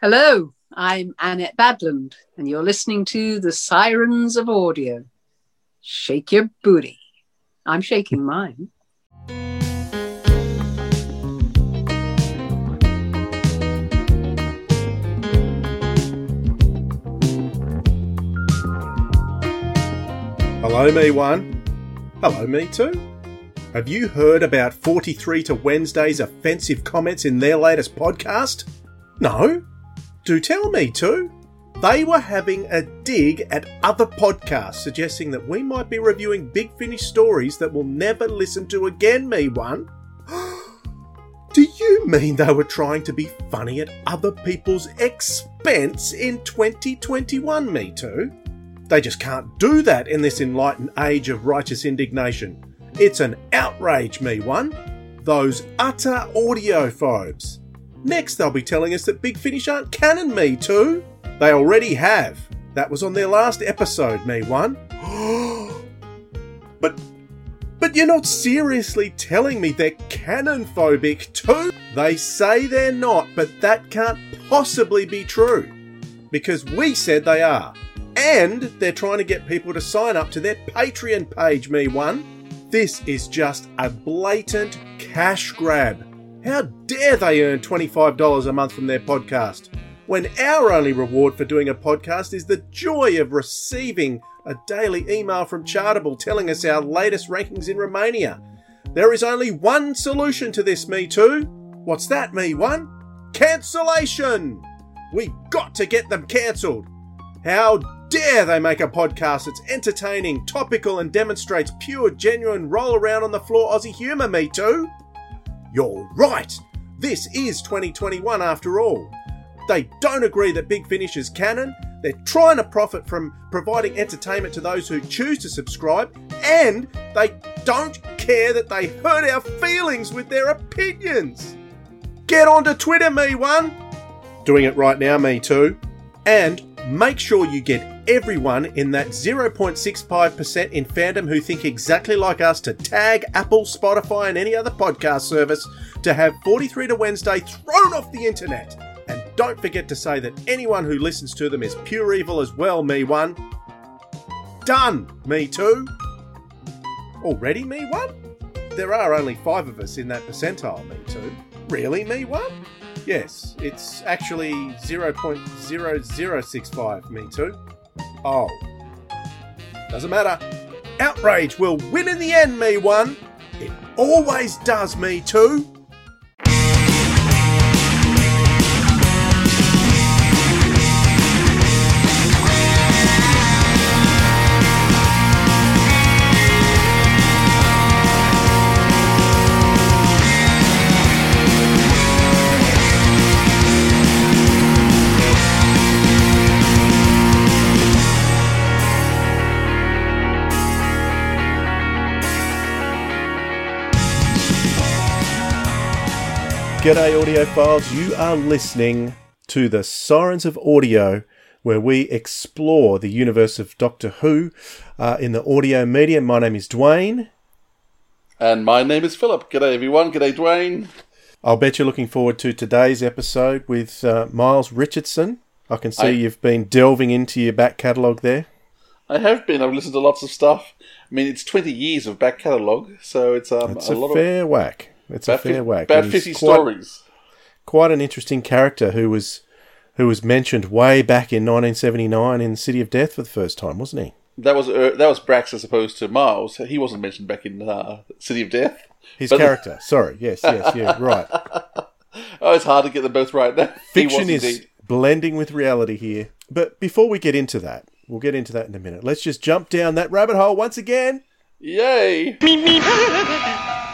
Hello, I'm Annette Badland, and you're listening to The Sirens of Audio. Shake your booty. I'm shaking mine. Hello, me one. Hello, me two. Have you heard about 43 to Wednesday's offensive comments in their latest podcast? No? Do tell me too. They were having a dig at other podcasts, suggesting that we might be reviewing Big Finish stories that we'll never listen to again, me one. Do you mean they were trying to be funny at other people's expense in 2021, me too? They just can't do that in this enlightened age of righteous indignation. It's an outrage, me one. Those utter audiophobes. Next, they'll be telling us that Big Finish aren't canon, me too. They already have. That was on their last episode, me one. but but you're not seriously telling me they're canon phobic too? They say they're not, but that can't possibly be true. Because we said they are. And they're trying to get people to sign up to their Patreon page, me one. This is just a blatant cash grab. How dare they earn $25 a month from their podcast? When our only reward for doing a podcast is the joy of receiving a daily email from Chartable telling us our latest rankings in Romania. There is only one solution to this, me too. What's that, me one? Cancellation! We've got to get them cancelled. How dare they make a podcast that's entertaining, topical, and demonstrates pure, genuine roll around on the floor Aussie humour, me too? You're right! This is 2021 after all. They don't agree that Big Finish is canon, they're trying to profit from providing entertainment to those who choose to subscribe, and they don't care that they hurt our feelings with their opinions. Get onto Twitter, me one! Doing it right now, me too. And make sure you get everyone in that 0.65% in fandom who think exactly like us to tag Apple, Spotify, and any other podcast service to have 43 to Wednesday thrown off the internet. And don't forget to say that anyone who listens to them is pure evil as well, me one. Done, me two. Already, me one? There are only five of us in that percentile, me two. Really, me one? Yes, it's actually 0.0065, me too. Oh. Doesn't matter. Outrage will win in the end, me one. It always does, me too. G'day, audiophiles. You are listening to the Sirens of Audio, where we explore the universe of Doctor Who uh, in the audio medium. My name is Dwayne. And my name is Philip. G'day, everyone. G'day, Dwayne. I'll bet you're looking forward to today's episode with uh, Miles Richardson. I can see I, you've been delving into your back catalogue there. I have been. I've listened to lots of stuff. I mean, it's 20 years of back catalogue, so it's um, a, a, lot fair of... Fair whack. It's a fair whack. About fifty quite, stories. Quite an interesting character who was who was mentioned way back in 1979 in City of Death for the first time, wasn't he? That was uh, that was Brax as opposed to Miles. He wasn't mentioned back in uh, City of Death. His but character. Sorry. Yes. Yes. Yeah. Right. oh, it's hard to get them both right. Now. Fiction is indeed. blending with reality here. But before we get into that, we'll get into that in a minute. Let's just jump down that rabbit hole once again. Yay!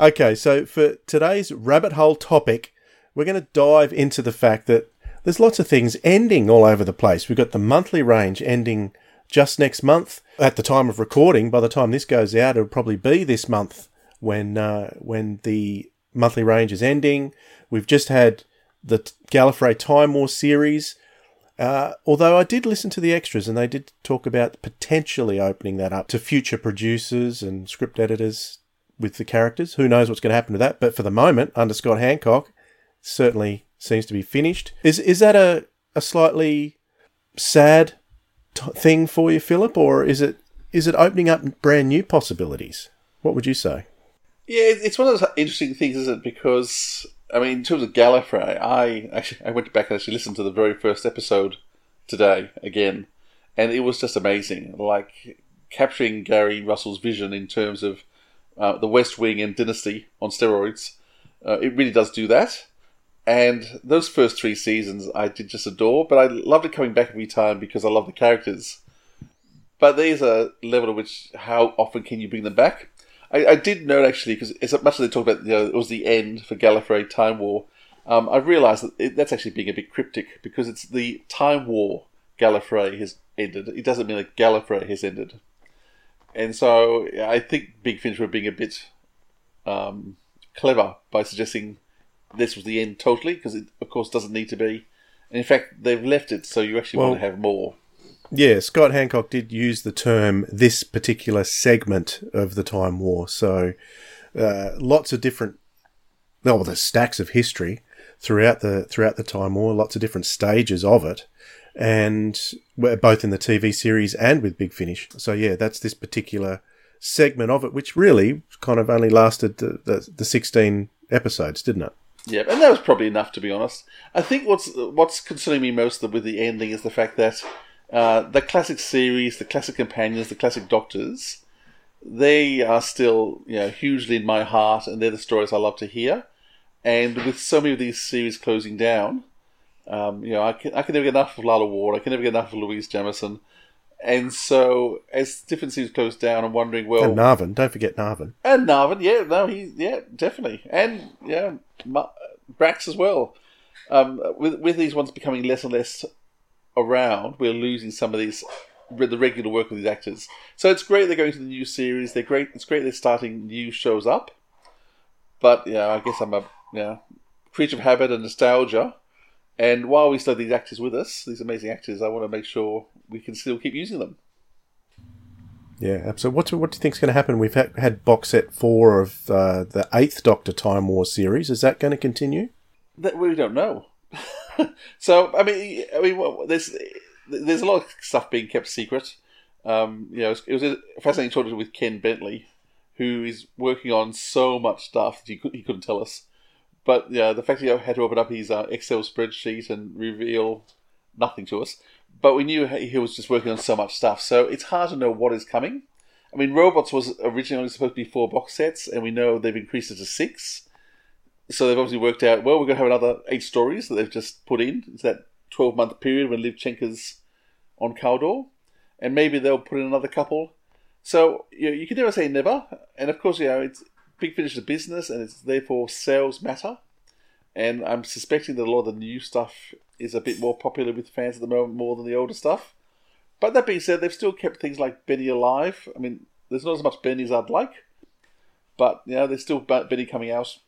Okay, so for today's rabbit hole topic, we're going to dive into the fact that there's lots of things ending all over the place. We've got the monthly range ending just next month. At the time of recording, by the time this goes out, it'll probably be this month when uh, when the monthly range is ending. We've just had the Gallifrey Time War series, Uh, although I did listen to the extras and they did talk about potentially opening that up to future producers and script editors with the characters. Who knows what's going to happen to that? But for the moment, under Scott Handcock, certainly seems to be finished. Is is that a, a slightly sad t- thing for you, Philip, or is it is it opening up brand new possibilities? What would you say? Yeah, it's one of those interesting things, isn't it? Because I mean, in terms of Gallifrey, I actually I went back and actually listened to the very first episode today again, and it was just amazing. Like capturing Gary Russell's vision in terms of uh, the West Wing and Dynasty on steroids. Uh, it really does do that. And those first three seasons I did just adore, but I loved it coming back every time because I love the characters. But there's a level at which how often can you bring them back? I, I did note actually because as much as they talk about you know, it was the end for Gallifrey Time War, um, I realised that it, that's actually being a bit cryptic because it's the Time War Gallifrey has ended. It doesn't mean that Gallifrey has ended, and so I think Big Finish were being a bit um, clever by suggesting this was the end totally because it of course doesn't need to be. And in fact, they've left it so you actually Well- want to have more. Yeah, Scott Handcock did use the term this particular segment of the Time War. So uh, lots of different, well, there's stacks of history throughout the throughout the Time War. Lots of different stages of it, and both in the TV series and with Big Finish. So yeah, that's this particular segment of it, which really kind of only lasted the, the, the 16 episodes, didn't it? Yeah, and that was probably enough to be honest. I think what's what's concerning me most with the ending is the fact that uh, the classic series, the classic companions, the classic doctors, they are still you know hugely in my heart, and they're the stories I love to hear. And with so many of these series closing down, um, you know, I can I can never get enough of Lalla Ward. I can never get enough of Louise Jameson. And so, as different series close down, I'm wondering, well, And Narvin, don't forget Narvin. and Narvin, yeah, no, he, yeah, definitely, and yeah, Brax as well. Um, with with these ones becoming less and less around, we're losing some of these the regular work of these actors. So it's great they're going to the new series. They're great. It's great they're starting new shows up. But yeah, I guess I'm a yeah creature of habit and nostalgia. And while we still have these actors with us, these amazing actors, I want to make sure we can still keep using them. Yeah, so what do, what do you think's going to happen? We've had, had box set four of uh, the eighth Doctor Time War series. Is that going to continue? that we don't know. so I mean, I mean, well, there's there's a lot of stuff being kept secret. Um, you know, it was, it was a fascinating talking with Ken Bentley, who is working on so much stuff that he could, he couldn't tell us. But yeah, the fact that he had to open up his uh, Excel spreadsheet and reveal nothing to us. But we knew he was just working on so much stuff, so it's hard to know what is coming. I mean, Robots was originally supposed to be four box sets, and we know they've increased it to six. So they've obviously worked out, well, we're going to have another eight stories that they've just put in. It's that 12 month period when Liv Chenka's on Kaldor. And maybe they'll put in another couple. So you, know, you can never say never. And of course, you know, it's Big Finish is a business and it's therefore sales matter. And I'm suspecting that a lot of the new stuff is a bit more popular with fans at the moment more than the older stuff. But that being said, they've still kept things like Benny alive. I mean, there's not as much Benny as I'd like. But, you know, there's still Benny coming out.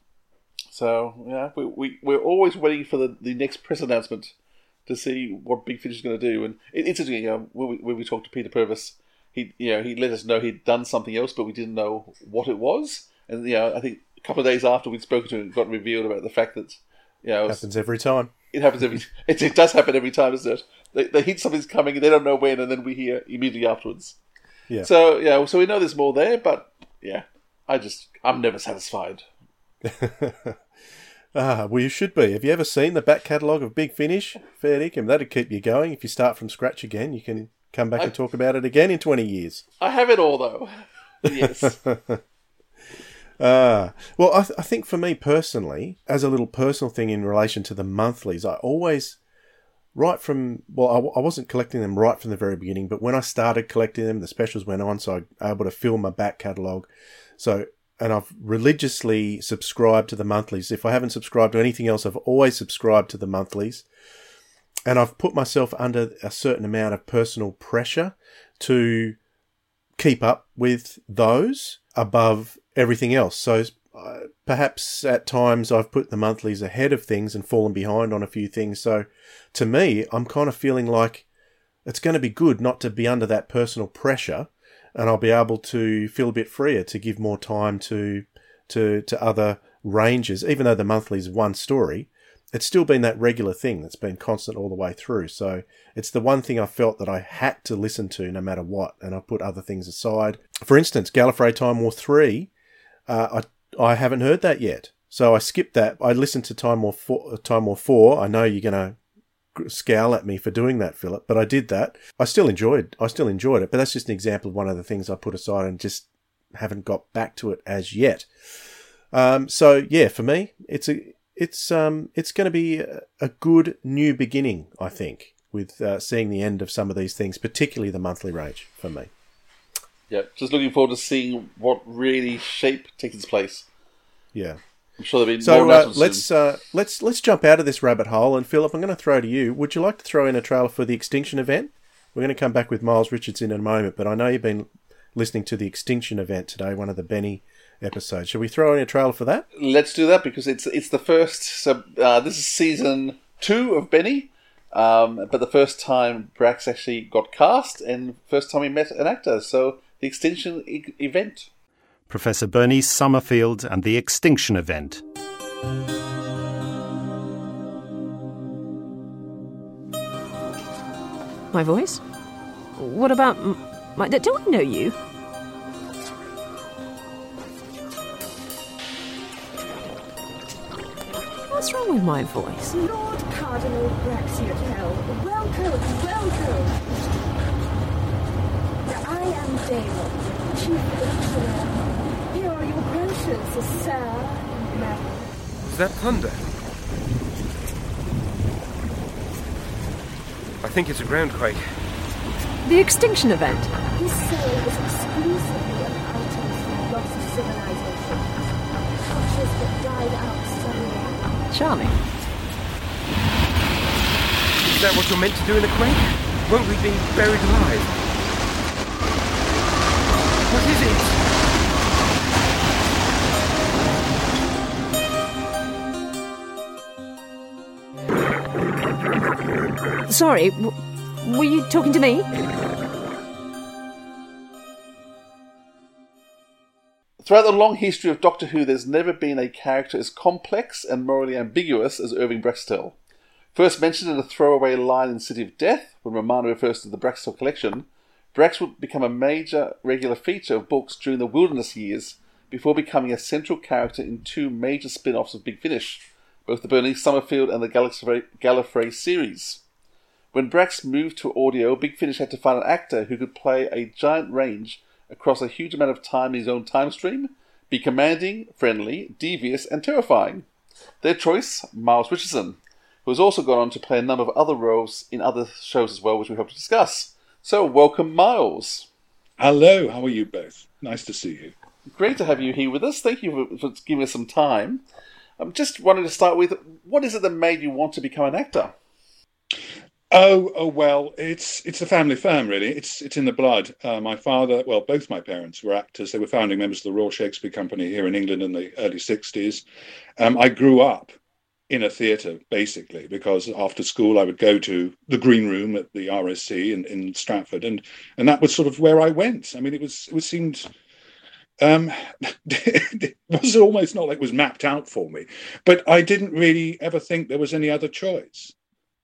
So yeah, we, we we're always waiting for the, the next press announcement to see what Big Finish is going to do. And it, it's interesting, you know, when we, when we talked to Peter Purves, he you know he let us know he'd done something else, but we didn't know what it was. And you know, I think a couple of days after we'd spoken to him, it got revealed about the fact that you know Happens every time. it happens every it, it does happen every time, isn't it? They, they hint something's coming and they don't know when, and then we hear immediately afterwards. Yeah. So yeah, so we know there's more there, but yeah, I just I'm never satisfied. Ah, well, you should be. Have you ever seen the back catalogue of Big Finish? Fair dinkum. That'd keep you going. If you start from scratch again, you can come back and talk about it again in 20 years. I have it all though. yes. Ah, well, I, th- I think for me personally, as a little personal thing in relation to the monthlies, I always, right from, well, I, w- I wasn't collecting them right from the very beginning, but when I started collecting them, the specials went on, so I able to fill my back catalogue. So, and I've religiously subscribed to the monthlies. If I haven't subscribed to anything else, I've always subscribed to the monthlies. And I've put myself under a certain amount of personal pressure to keep up with those above everything else. So uh, perhaps at times I've put the monthlies ahead of things and fallen behind on a few things. So to me, I'm kind of feeling like it's going to be good not to be under that personal pressure and I'll be able to feel a bit freer to give more time to to to other ranges, even though the monthly is one story, it's still been that regular thing that's been constant all the way through. So it's the one thing I felt that I had to listen to no matter what, and I put other things aside. For instance, Gallifrey Time War 3, uh, I, I haven't heard that yet. So I skipped that. I listened to Time War 4. Time War 4. I know you're to scowl at me for doing that, Philip, but I did that. I still enjoyed I still enjoyed it, but that's just an example of one of the things I put aside and just haven't got back to it as yet. Um, so yeah, for me, it's a it's um it's going to be a, good new beginning, I think, with uh, seeing the end of some of these things, particularly the monthly range for me. Yeah, just looking forward to seeing what really shape takes its place. Yeah. I'm sure there'll be so more uh, let's uh, let's let's jump out of this rabbit hole. And Philip, I'm going to throw to you. Would you like to throw in a trailer for the Extinction event? We're going to come back with Miles Richardson in a moment, but I know you've been listening to the Extinction event today, one of the Benny episodes. Should we throw in a trailer for that? Let's do that because it's it's the first. So uh, this is season two of Benny, um, but the first time Brax actually got cast and first time he met an actor. So the Extinction e- event. Professor Bernice Summerfield and the Extinction event. My voice? What about my. Do I know you? What's wrong with my voice? Lord Cardinal Braxiatel, welcome, welcome. I am Damon, Chief Lecturer. Here are your brochures, sir and madam. Is that thunder? I think it's a groundquake. The extinction event. This sale is exclusively of items from lost civilizations. Cultures that died out suddenly. Charming. Is that what you're meant to do in a quake? Won't we be buried alive? What is it? Sorry, w- were you talking to me? Throughout the long history of Doctor Who, there's never been a character as complex and morally ambiguous as Irving Braxiatel. First mentioned in a throwaway line in City of Death, when Romana refers to the Braxiatel collection, Brax would become a major regular feature of books during the Wilderness years, before becoming a central character in two major spin offs of Big Finish, both the Bernice Summerfield and the Gallifrey, Gallifrey series. When Brax moved to audio, Big Finish had to find an actor who could play a giant range across a huge amount of time in his own time stream, be commanding, friendly, devious, and terrifying. Their choice, Miles Richardson, who has also gone on to play a number of other roles in other shows as well, which we hope to discuss. So, welcome, Miles. Hello, how are you both? Nice to see you. Great to have you here with us. Thank you for, for giving us some time. I'm just wanting to start with what is it that made you want to become an actor? Oh, oh well, it's it's a family firm, really. It's it's in the blood. Uh, my father, well, both my parents were actors. They were founding members of the Royal Shakespeare Company here in England in the early '60s. Um, I grew up in a theatre basically because after school I would go to the green room at the RSC in, in Stratford, and and that was sort of where I went. I mean, it was it was seemed. Um, it was almost not like it was mapped out for me, but I didn't really ever think there was any other choice.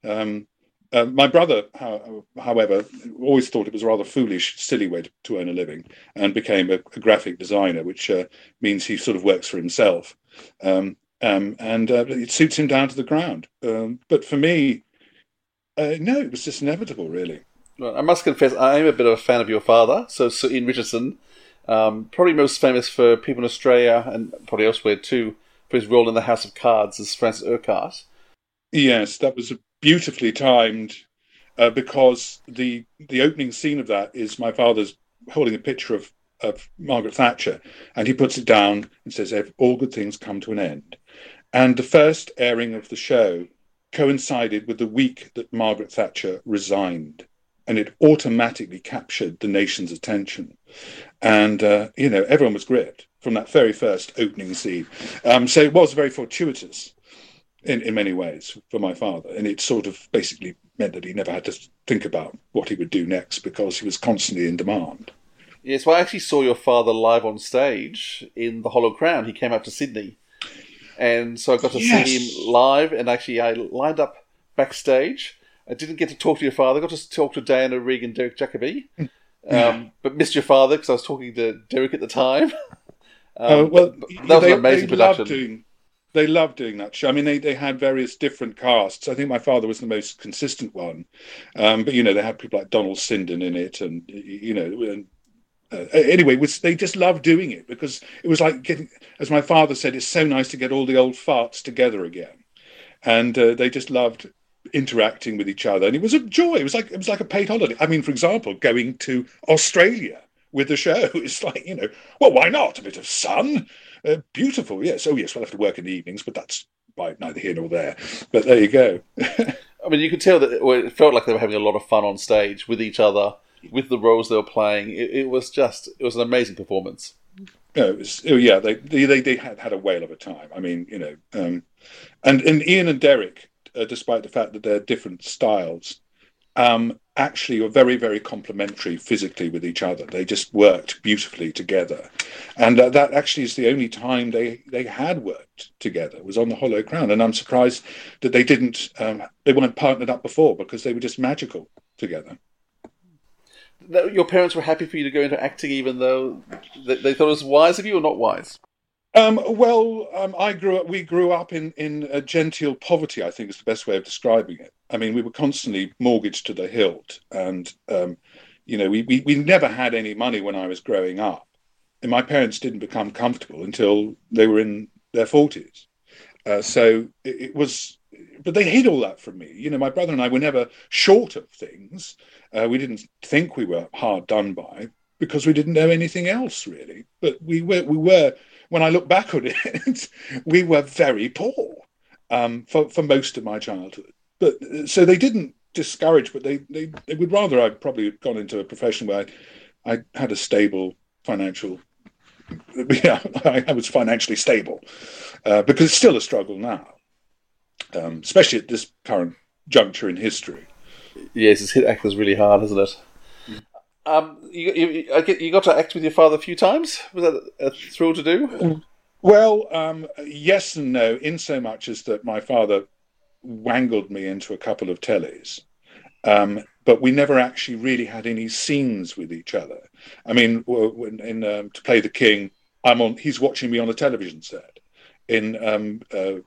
Um, uh, my brother, how, however, always thought it was a rather foolish, silly way to, to earn a living and became a, a graphic designer, which uh, means he sort of works for himself. Um, um, and uh, it suits him down to the ground. Um, but for me, uh, no, it was just inevitable, really. Well, I must confess, I am a bit of a fan of your father, so Sir Ian Richardson, um, probably most famous for people in Australia and probably elsewhere too, for his role in The House of Cards as Francis Urquhart. Yes, that was beautifully timed uh, because the the opening scene of that is my father's holding a picture of of Margaret Thatcher, and he puts it down and says, "All good things come to an end." And the first airing of the show coincided with the week that Margaret Thatcher resigned, and it automatically captured the nation's attention. And, uh, you know, everyone was gripped from that very first opening scene. Um, so it was very fortuitous in, in many ways for my father. And it sort of basically meant that he never had to think about what he would do next because he was constantly in demand. Yes, well, I actually saw your father live on stage in the Hollow Crown. He came out to Sydney. And so I got to Yes. see him live, and actually, I lined up backstage. I didn't get to talk to your father. I got to talk to Diana Rigg and Derek Jacobi, um, but missed your father because I was talking to Derek at the time. Um, Oh well, that was they, an amazing production. doing. They loved doing that show. I mean, they, they had various different casts. I think my father was the most consistent one, um, but you know they had people like Donald Sinden in it, and you know, and, uh, anyway, was they just loved doing it because it was like getting, as my father said, it's so nice to get all the old farts together again, and uh, they just loved interacting with each other, and it was a joy. It was like it was like a paid holiday. I mean, for example, going to Australia with the show. It's like you know, well, why not? A bit of sun, uh, beautiful. Yes. Oh, yes. We'll have to work in the evenings, but that's right, neither here nor there. But there you go. I mean, you could tell that it felt like they were having a lot of fun on stage with each other, with the roles they were playing. It, it was just, it was an amazing performance. It was, oh yeah, they, they they they had had a whale of a time. I mean, you know, um, and and Ian and Derek, uh, despite the fact that they're different styles, um, actually were very very complementary physically with each other. They just worked beautifully together, and uh, that actually is the only time they they had worked together was on the Hollow Crown. And I'm surprised that they didn't um, they weren't partnered up before because they were just magical together. Now, Your parents were happy for you to go into acting, even though they, they thought it was wise of you or not wise. Um, well, um, I grew up. We grew up in in genteel poverty. I think is the best way of describing it. I mean, we were constantly mortgaged to the hilt, and um, you know, we, we we never had any money when I was growing up, and my parents didn't become comfortable until they were in their forties. Uh, so it, it was, but they hid all that from me. You know, my brother and I were never short of things. Uh, we didn't think we were hard done by because we didn't know anything else really. But we were we were when I look back on it, we were very poor um, for for most of my childhood. But so they didn't discourage, but they they, they would rather I probably had gone into a profession where I, I had a stable financial. Yeah, I, I was financially stable uh, because it's still a struggle now, um, especially at this current juncture in history. Yes, it's hit actors really hard, hasn't it? Um, you, you, you got to act with your father a few times. Was that a thrill to do? Well, um, yes and no, in so much as that my father wangled me into a couple of tellies, um, but we never actually really had any scenes with each other. I mean, in um, to play the king, I'm on. He's watching me on a television set. In um, uh,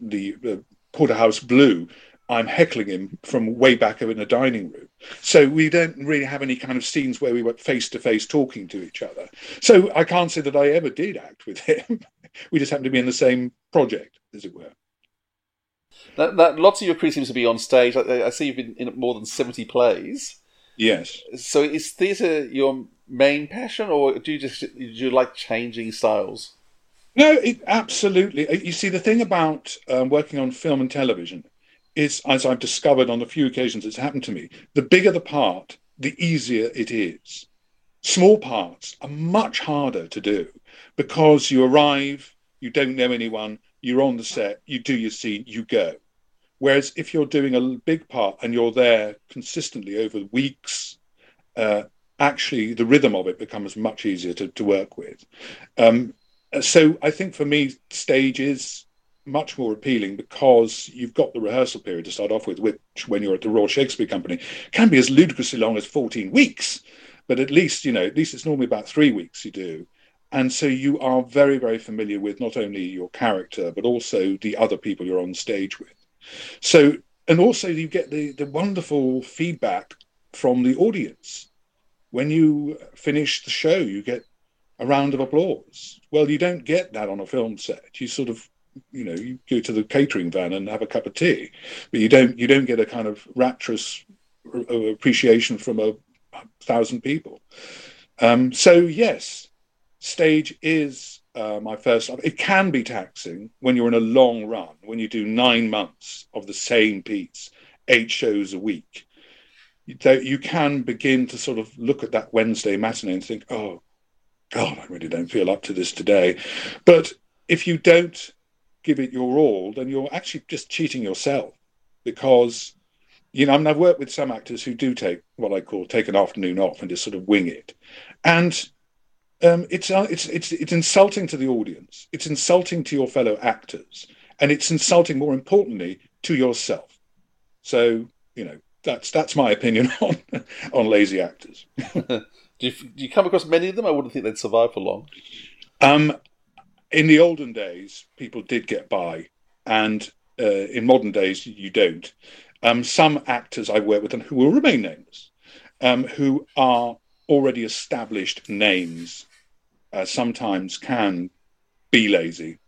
the uh, Porterhouse Blue, I'm heckling him from way back in the dining room. So we don't really have any kind of scenes where we were face to face talking to each other. So I can't say that I ever did act with him. we just happened to be in the same project, as it were. That, that, lots of your career seems to be on stage. I, I see you've been in more than seventy plays. Yes. So is theatre your main passion, or do you just do you like changing styles? No, it, absolutely. Uh, You see, the thing about um, working on film and television is, as I've discovered on the few occasions it's happened to me, the bigger the part, the easier it is. Small parts are much harder to do because you arrive, you don't know anyone, you're on the set, you do your scene, you go. Whereas if you're doing a big part and you're there consistently over weeks, uh, actually the rhythm of it becomes much easier to, to work with. Um, Uh, so I think for me, stage is much more appealing because you've got the rehearsal period to start off with, which when you're at the Royal Shakespeare Company can be as ludicrously long as 14 weeks. But at least, you know, at least it's normally about three weeks you do. And so you are very, very familiar with not only your character, but also the other people you're on stage with. So, and also you get the, the wonderful feedback from the audience. When you finish the show, you get a round of applause. Well, you don't get that on a film set. You sort of, you know, you go to the catering van and have a cup of tea, but you don't you don't get a kind of rapturous appreciation from a thousand people. Um, so yes, stage is uh, my first. It can be taxing when you're in a long run, when you do nine months of the same piece, eight shows a week. that you can begin to sort of look at that Wednesday matinee and think, oh, God, I really don't feel up to this today. But if you don't give it your all, then you're actually just cheating yourself because, you know, I mean, I've worked with some actors who do take what I call take an afternoon off and just sort of wing it. And um, it's, uh, it's, it's, it's insulting to the audience, it's insulting to your fellow actors, and it's insulting, more importantly, to yourself. So, you know, that's that's my opinion on on lazy actors. do, you, do you come across many of them? I wouldn't think they'd survive for long. Um, in the olden days, people did get by, and uh, in modern days, you don't. Um, some actors I've worked with and who will remain nameless, um, who are already established names, uh, sometimes can be lazy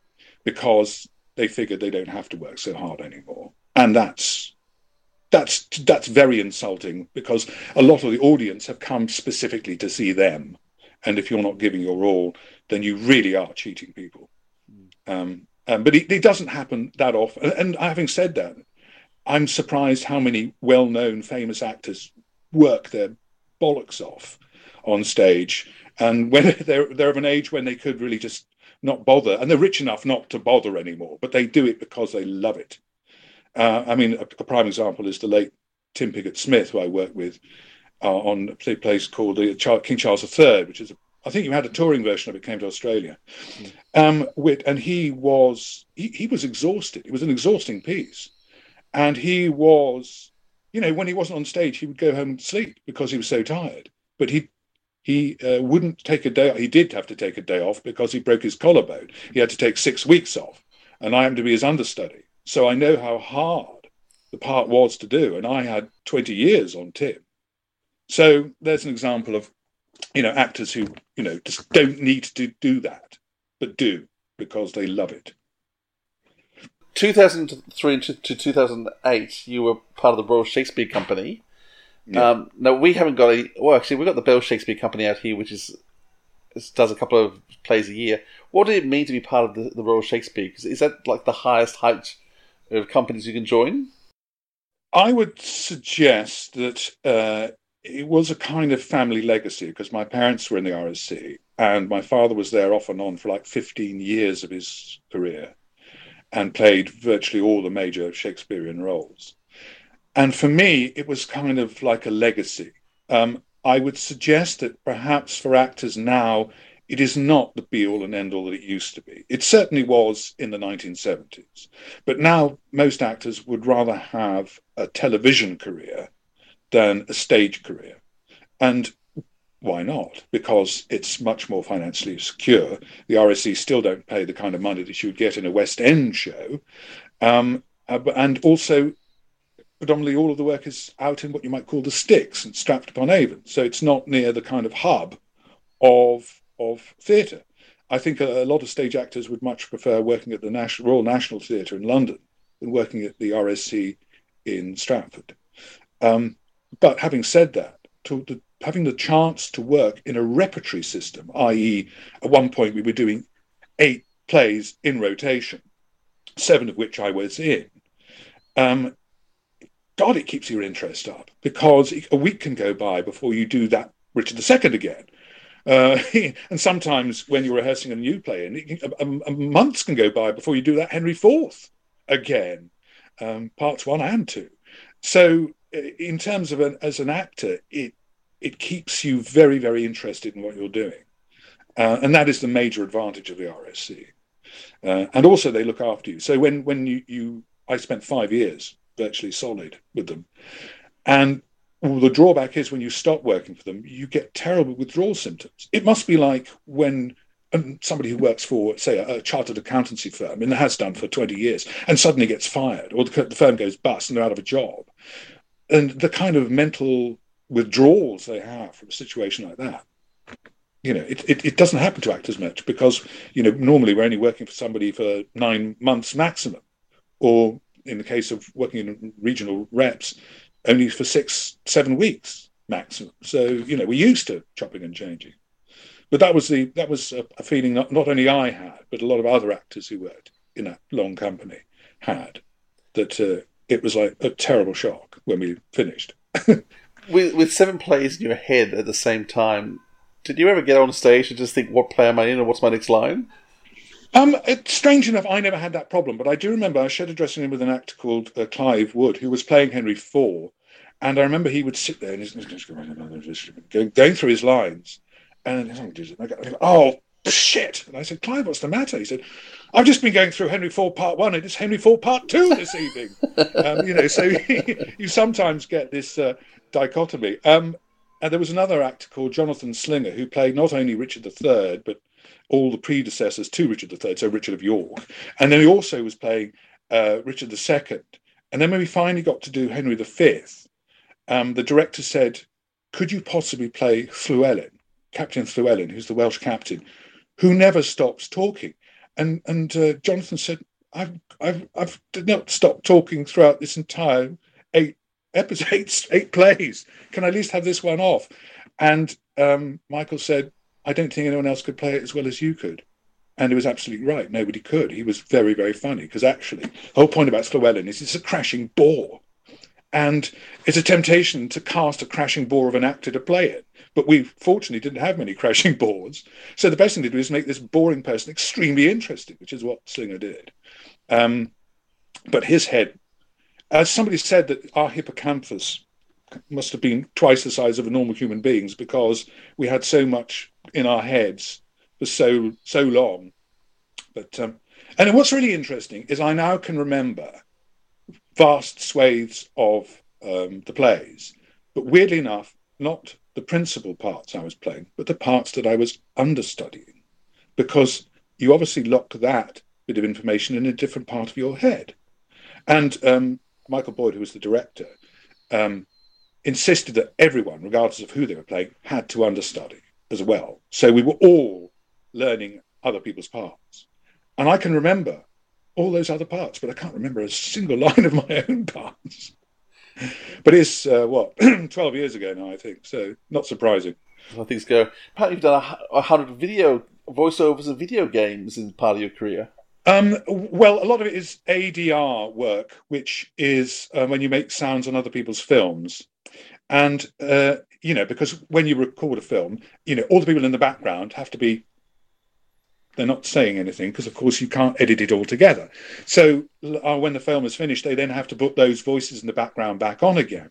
because they figure they don't have to work so hard anymore, and that's that's that's very insulting because a lot of the audience have come specifically to see them, and if you're not giving your all, then you really are cheating people. Um, um, but it, it, doesn't happen that often. And having said that, I'm surprised how many well-known, famous actors work their bollocks off on stage, and when they're they're of an age when they could really just not bother, and they're rich enough not to bother anymore, but they do it because they love it. Uh, I mean, a, a, prime example is the late Tim Pigott Smith, who I worked with uh, on a place called the King Charles III, which is, a, I think you had a touring version of it, came to Australia. Mm. Um, with, and he was he, he was exhausted. It was an exhausting piece, and he was, you know, when he wasn't on stage, he would go home and sleep because he was so tired. But he he uh, wouldn't take a day. He did have to take a day off because he broke his collarbone. He had to take six weeks off, and I happened to be his understudy. So I know how hard the part was to do. And I had 20 years on Tim. So there's an example of, you know, actors who, you know, just don't need to do that, but do because they love it. 2003 to 2008, you were part of the Royal Shakespeare Company. Yeah. Um, now we haven't got a well, actually we've got the Bell Shakespeare Company out here, which is does a couple of plays a year. What did it mean to be part of the, the Royal Shakespeare? Because is that like the highest height of companies you can join? I would suggest that uh, it was a kind of family legacy because my parents were in the RSC and my father was there off and on for like 15 years of his career and played virtually all the major Shakespearean roles. And for me, it was kind of like a legacy. Um, I would suggest that perhaps for actors now, it is not the be all and end all that it used to be. It certainly was in the 1970s. But now most actors would rather have a television career than a stage career. And why not? Because it's much more financially secure. The RSC still don't pay the kind of money that you would get in a West End show. Um, uh, and also, predominantly all of the work is out in what you might call the sticks and Stratford-upon-Avon. So it's not near the kind of hub of of theatre. I think a, a, lot of stage actors would much prefer working at the National, Royal National Theatre in London than working at the RSC in Stratford. Um, but having said that, to, having the chance to work in a repertory system, i.e., at one point we were doing eight plays in rotation, seven of which I was in. Um, God, it keeps your interest up because a week can go by before you do that Richard II again. Uh, and sometimes when you're rehearsing a new play, and months can go by before you do that Henry IV again, um, parts one and two. So, in terms of an, as an actor, it it keeps you very very interested in what you're doing, uh, and that is the major advantage of the RSC. Uh, and also, they look after you. So when when you you I spent five years virtually solid with them, and well, the drawback is when you stop working for them, you get terrible withdrawal symptoms. It must be like when um, somebody who works for, say, a, a, chartered accountancy firm and has done for 20 years and suddenly gets fired or the, the firm goes bust and they're out of a job. And the kind of mental withdrawals they have from a situation like that, you know, it, it, it doesn't happen to actors much because, you know, normally we're only working for somebody for nine months maximum. Or in the case of working in regional reps, only for six, seven weeks maximum. So you know, we're used to chopping and changing. But that was the that was a, a feeling not, not only I had, but a lot of other actors who worked in that long company had. That uh, it was like a terrible shock when we finished. with with seven plays in your head at the same time, did you ever get on stage and just think, "What play am I in, and what's my next line"? Um, it's strange enough, I never had that problem, but I do remember I shared a dressing room with an actor called uh, Clive Wood, who was playing Henry IV, and I remember he would sit there and he's going, going through his lines, and I go, oh shit! And I said, Clive, what's the matter? He said, I've just been going through Henry IV Part One, and it's Henry IV Part Two this evening. um, you know, so you sometimes get this uh, dichotomy. Um, and there was another actor called Jonathan Slinger who played not only Richard III, but all the predecessors to Richard III, so Richard of York. And then he also was playing uh, Richard II. And then when we finally got to do Henry V, um, the director said, Could you possibly play Fluellen, Captain Fluellen, who's the Welsh captain, who never stops talking? And and uh, Jonathan said, I've, I've, I've not stopped talking throughout this entire eight episodes, eight, plays. Can I at least have this one off? And um, Michael said, I don't think anyone else could play it as well as you could. And he was absolutely right. Nobody could. He was very, very funny because actually, the whole point about Fluellen is it's a crashing bore. And it's a temptation to cast a crashing bore of an actor to play it. But we fortunately didn't have many crashing boards. So the best thing to do is make this boring person extremely interesting, which is what Slinger did. Um, but his head, as somebody said, that our hippocampus must have been twice the size of a normal human being's because we had so much in our heads for so so long. But um, and what's really interesting is I now can remember vast swathes of um, the plays, but weirdly enough, not the principal parts I was playing, but the parts that I was understudying, because you obviously lock that bit of information in a different part of your head. And um, Michael Boyd, who was the director, um, insisted that everyone, regardless of who they were playing, had to understudy as well. So we were all learning other people's parts. And I can remember all those other parts, but I can't remember a single line of my own parts. But it's uh, what twelve years ago now, I think. So not surprising. How things go. Apparently, you've done a, a hundred video voiceovers of video games in part of your career. Um, well, a lot of it is ADR work, which is uh, when you make sounds on other people's films. And, uh, you know, because when you record a film, you know, all the people in the background have to be, they're not saying anything because, of course, you can't edit it all together. So uh, when the film is finished, they then have to put those voices in the background back on again.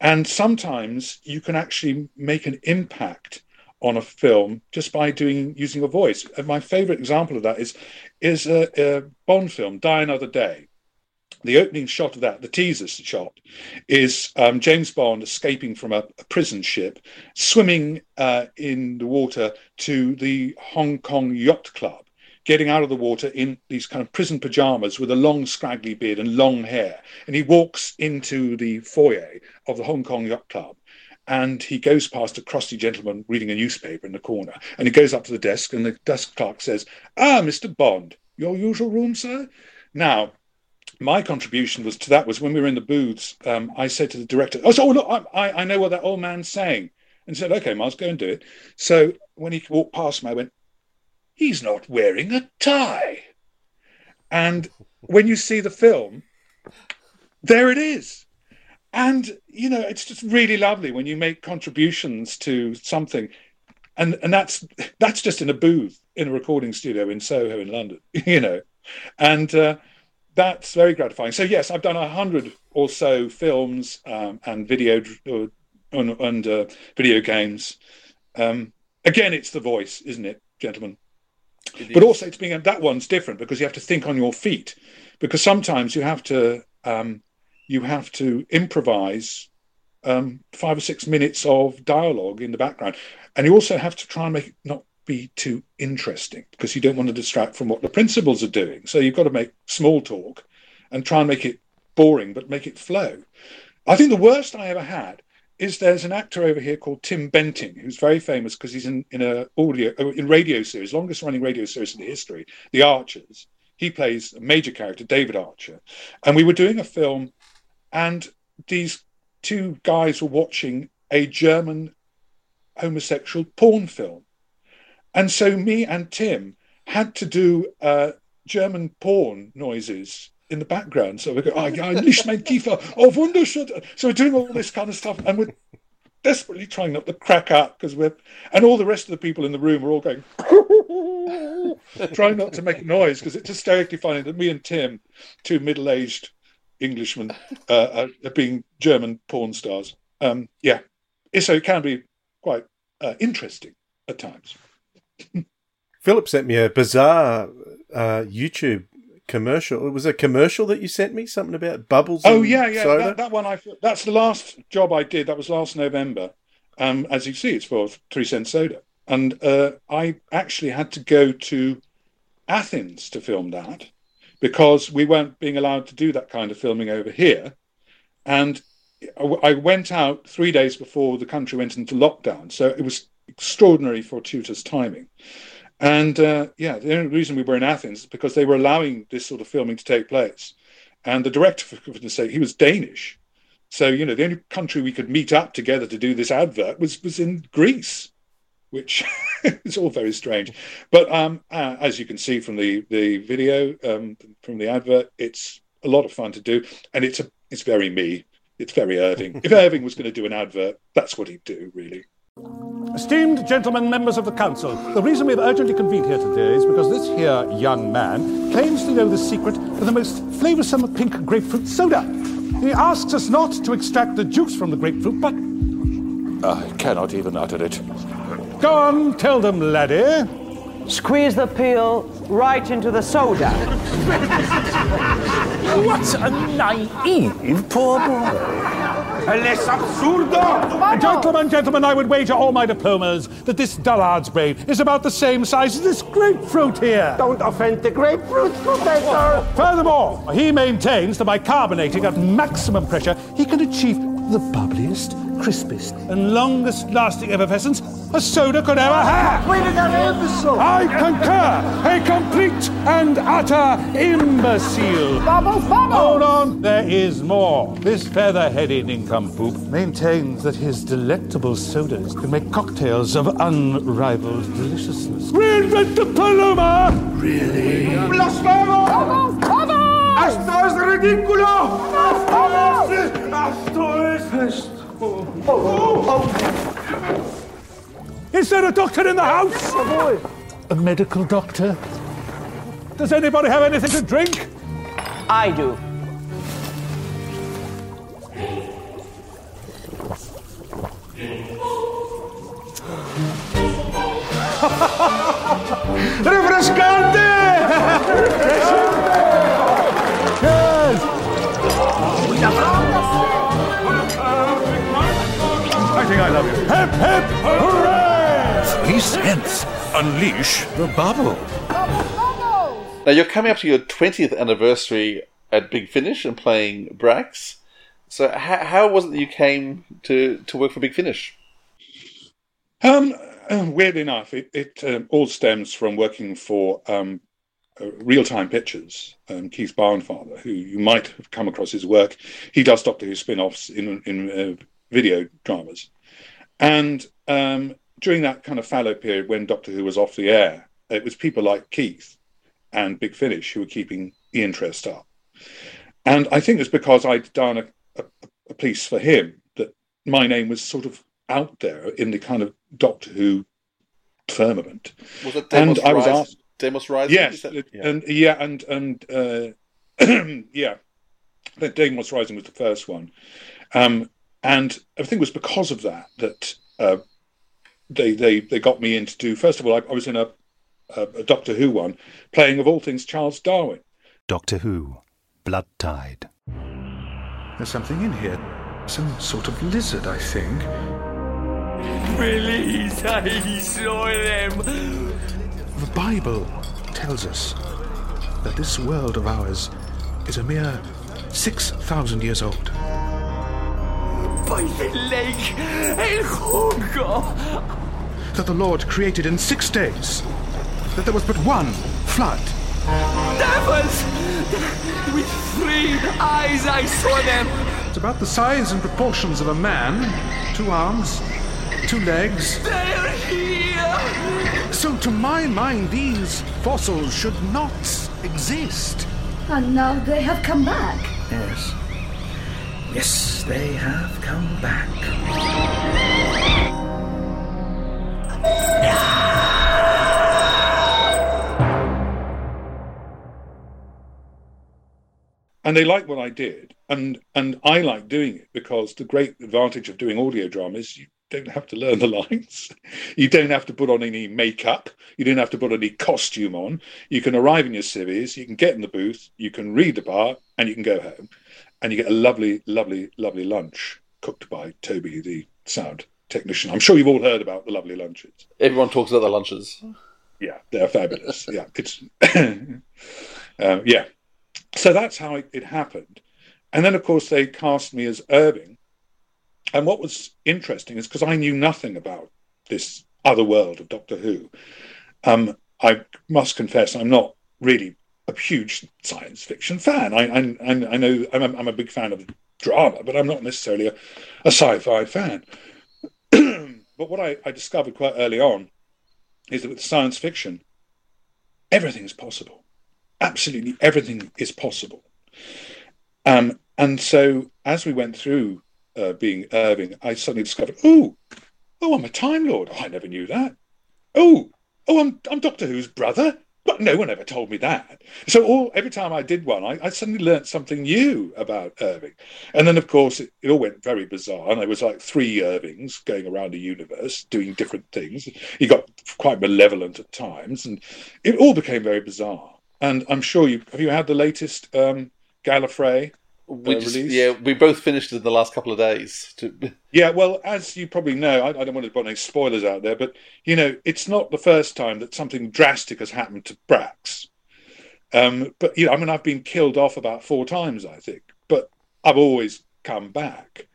And sometimes you can actually make an impact on a film just by doing using a voice. And my favorite example of that is is a, a Bond film, Die Another Day the opening shot of that, the teaser shot, is um, James Bond escaping from a, a prison ship, swimming uh, in the water to the Hong Kong Yacht Club, getting out of the water in these kind of prison pajamas with a long, scraggly beard and long hair. And he walks into the foyer of the Hong Kong Yacht Club. And he goes past a crusty gentleman reading a newspaper in the corner. And he goes up to the desk, and the desk clerk says, Ah, Mr. Bond, your usual room, sir? Now, my contribution was to that was when we were in the booths. Um, I said to the director, "Oh, so, oh, look, I, I know what that old man's saying," and said, "Okay, Miles, go and do it." So when he walked past me, I went, "He's not wearing a tie," and when you see the film, there it is. And you know, it's just really lovely when you make contributions to something, and and that's that's just in a booth in a recording studio in Soho in London, you know, and. Uh, that's very gratifying. So yes, I've done a hundred or so films um, and video uh, and, and uh, video games. Um, again, it's the voice, isn't it, gentlemen? It but also, it's being that one's different because you have to think on your feet. Because sometimes you have to um, you have to improvise um, five or six minutes of dialogue in the background, and you also have to try and make it not be too interesting because you don't want to distract from what the principals are doing. So you've got to make small talk and try and make it boring, but make it flow. I think the worst I ever had is there's an actor over here called Tim Bentinck, who's very famous because he's in, in a audio uh, in radio series, longest running radio series in the history, The Archers. He plays a major character, David Archer. And we were doing a film, and these two guys were watching a German homosexual porn film. And so me and Tim had to do uh, German porn noises in the background. So we go, ja, nicht mein Kiefer, oh, wunderschön. So we're doing all this kind of stuff, and we're desperately trying not to crack up because we're, and all the rest of the people in the room are all going, trying not to make noise because it's hysterically funny that me and Tim, two middle-aged Englishmen, uh, are being German porn stars. Um, yeah, so it can be quite uh, interesting at times. Philip sent me a bizarre uh, YouTube commercial. It was a commercial that you sent me, something about bubbles. Oh yeah, yeah. That, that one I that's the last job I did. That was last November. Um, as you see, it's for three cent soda, and uh, I actually had to go to Athens to film that because we weren't being allowed to do that kind of filming over here, and I- I went out three days before the country went into lockdown. So it was extraordinary fortuitous timing. And uh, yeah, the only reason we were in Athens is because they were allowing this sort of filming to take place. And the director, for goodness sake, he was Danish. So, you know, the only country we could meet up together to do this advert was, was in Greece, which is all very strange. But um, uh, as you can see from the, the video, um, from the advert, it's a lot of fun to do. And it's, a, it's very me. It's very Irving. if Irving was going to do an advert, that's what he'd do, really. Esteemed gentlemen, members of the council, the reason we've urgently convened here today is because this here young man claims to know the secret to the most flavoursome pink grapefruit soda. He asks us not to extract the juice from the grapefruit, but I cannot even utter it. go on, tell them, laddie. Squeeze the peel right into the soda. What a naive poor boy. A less absurdo! Gentlemen, gentlemen, I would wager all my diplomas that this dullard's brain is about the same size as this grapefruit here. Don't offend the grapefruit, Professor! Furthermore, he maintains that by carbonating at maximum pressure, he can achieve the bubbliest, crispest, and longest lasting effervescence a soda could ever have. Wait an imbecile. I concur. A complete and utter imbecile. Bubbles, bubbles! Hold on, there is more. This feather-headed nincompoop maintains that his delectable sodas can make cocktails of unrivaled deliciousness. Reinvent the Paloma! Blasfemo! Bubbles, bubbles! ¡Esto es ridículo! Bubbles! ¡Esto es... Is there a doctor in the house? A boy. A medical doctor? Does anybody have anything to drink? I do. I think love you. Hip, hip, hooray! Three cents. Unleash the bubble. Now you're coming up to your 20th anniversary at Big Finish and playing Brax. So how, how was it that you came to, to work for Big Finish? Um, weird enough, it, it um, all stems from working for um, uh, Reeltime Pictures, um, Keith Barnfather, who you might have come across his work. He does Doctor Who spin offs in, in uh, video dramas. And um, during that kind of fallow period when Doctor Who was off the air, it was people like Keith and Big Finish who were keeping the interest up. And I think it's because I'd done a, a, a piece for him that my name was sort of out there in the kind of Doctor Who firmament. Was it And Daemos I was asked- Daemos Rising? Yes, that- yeah. and yeah, and and uh, yeah, Daemos Rising was the first one, um, and I think it was because of that that uh, they they they got me in to do. First of all, I, I was in a, a, a Doctor Who one, playing of all things Charles Darwin. Doctor Who, Blood Tide. There's something in here. Some sort of lizard, I think. Please, I saw them! The Bible tells us that this world of ours is a mere 6,000 years old. By the lake, el jugo! That the Lord created in six days. That there was but one flood. Devils! With three eyes, I saw them! It's about the size and proportions of a man. Two arms, two legs. They're here! So, to my mind, these fossils should not exist. And now they have come back. Yes. Yes, they have come back. and they like what I did, and and I like doing it because the great advantage of doing audio drama is you don't have to learn the lines, you don't have to put on any makeup, you don't have to put any costume on. You can arrive in your civvies, you can get in the booth, you can read the part, and you can go home, and you get a lovely, lovely, lovely lunch cooked by Toby, the sound technician. I'm sure you've all heard about the lovely lunches. Everyone talks about the lunches. Yeah, they're fabulous. yeah, it's um, yeah so that's how it, it, happened. And then, of course, they cast me as Irving. And what was interesting is because I knew nothing about this other world of Doctor Who. Um, I must confess, I'm not really a huge science fiction fan. I, I, I know I'm a, I'm a big fan of drama, but I'm not necessarily a, a sci-fi fan. but what I, I discovered quite early on is that with science fiction, everything is possible absolutely everything is possible. Um, and so as we went through uh, being Irving, I suddenly discovered, oh, oh, I'm a Time Lord. Oh, I never knew that. Oh, oh, I'm I'm Doctor Who's brother. But no one ever told me that. So all every time I did one, I, I suddenly learnt something new about Irving. And then, of course, it, it, all went very bizarre. And there was like three Irvings going around the universe doing different things. He got quite malevolent at times, and it all became very bizarre. And I'm sure you have you had the latest um, Gallifrey uh, we just, yeah, we both finished it in the last couple of days. To... Yeah, well, as you probably know, I, I, don't want to put any spoilers out there, but you know, it's not the first time that something drastic has happened to Brax. Um, but you know, I mean, I've been killed off about four times, I think, but I've always come back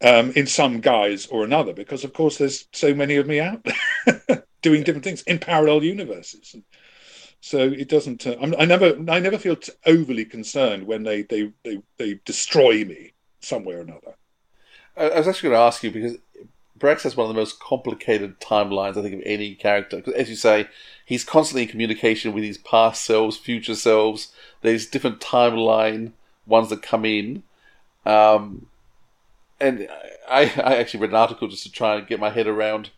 um, in some guise or another because, of course, there's so many of me out there doing different things in parallel universes. So it doesn't. Uh, i never. I never feel overly concerned when they, they they they destroy me some way or another. I, was actually going to ask you because Brax has one of the most complicated timelines I think of any character. Because as you say, he's constantly in communication with his past selves, future selves. There's different timeline ones that come in. Um, and I, I actually read an article just to try and get my head around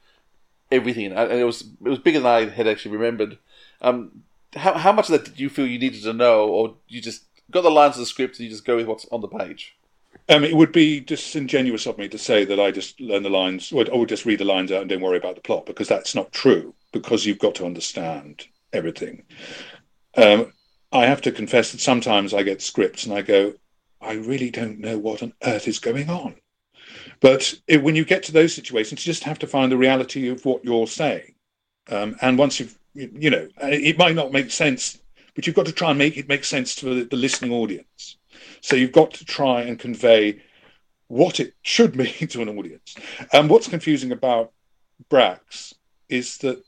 everything, and it was it was bigger than I had actually remembered. Um, how how much of that did you feel you needed to know, or you just got the lines of the script and you just go with what's on the page? Um, it would be disingenuous of me to say that I just learn the lines, or, or just read the lines out and don't worry about the plot, because that's not true. Because you've got to understand everything. Um, I have to confess that sometimes I get scripts and I go, I really don't know what on earth is going on. But it, when you get to those situations, you just have to find the reality of what you're saying. Um, and once you've you know, uh, it might not make sense, but you've got to try and make it make sense to the, the listening audience. So you've got to try and convey what it should mean to an audience. And what's confusing about Brax is that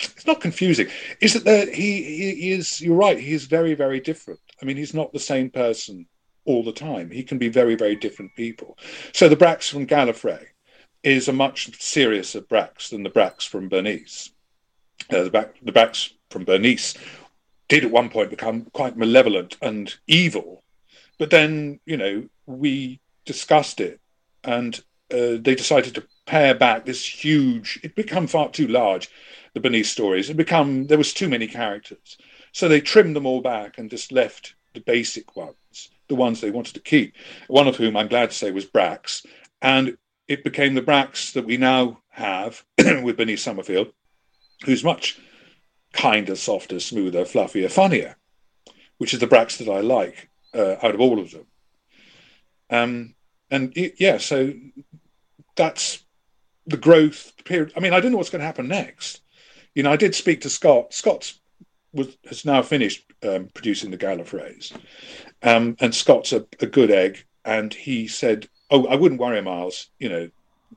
it's not confusing. Is that there, he, he is? You're right. He is very very different. I mean, he's not the same person all the time. He can be very very different people. So the Brax from Gallifrey is a much seriouser Brax than the Brax from Bernice uh, the back the Brax from Bernice did at one point become quite malevolent and evil, but then you know we discussed it and uh, they decided to pare back this huge. It become far too large. The Bernice stories. It become there was too many characters, so they trimmed them all back and just left the basic ones, the ones they wanted to keep. One of whom I'm glad to say was Brax, and it became the Brax that we now have with Bernice Summerfield who's much kinder, softer, smoother, fluffier, funnier, which is the Brax that I like uh, out of all of them. Um, and yeah, so that's the growth period. I mean, I don't know what's going to happen next. You know, I did speak to Scott. Scott was, has now finished um, producing the Gallifreys, um, and Scott's a, a good egg. And he said, "Oh, I wouldn't worry, Miles. You know,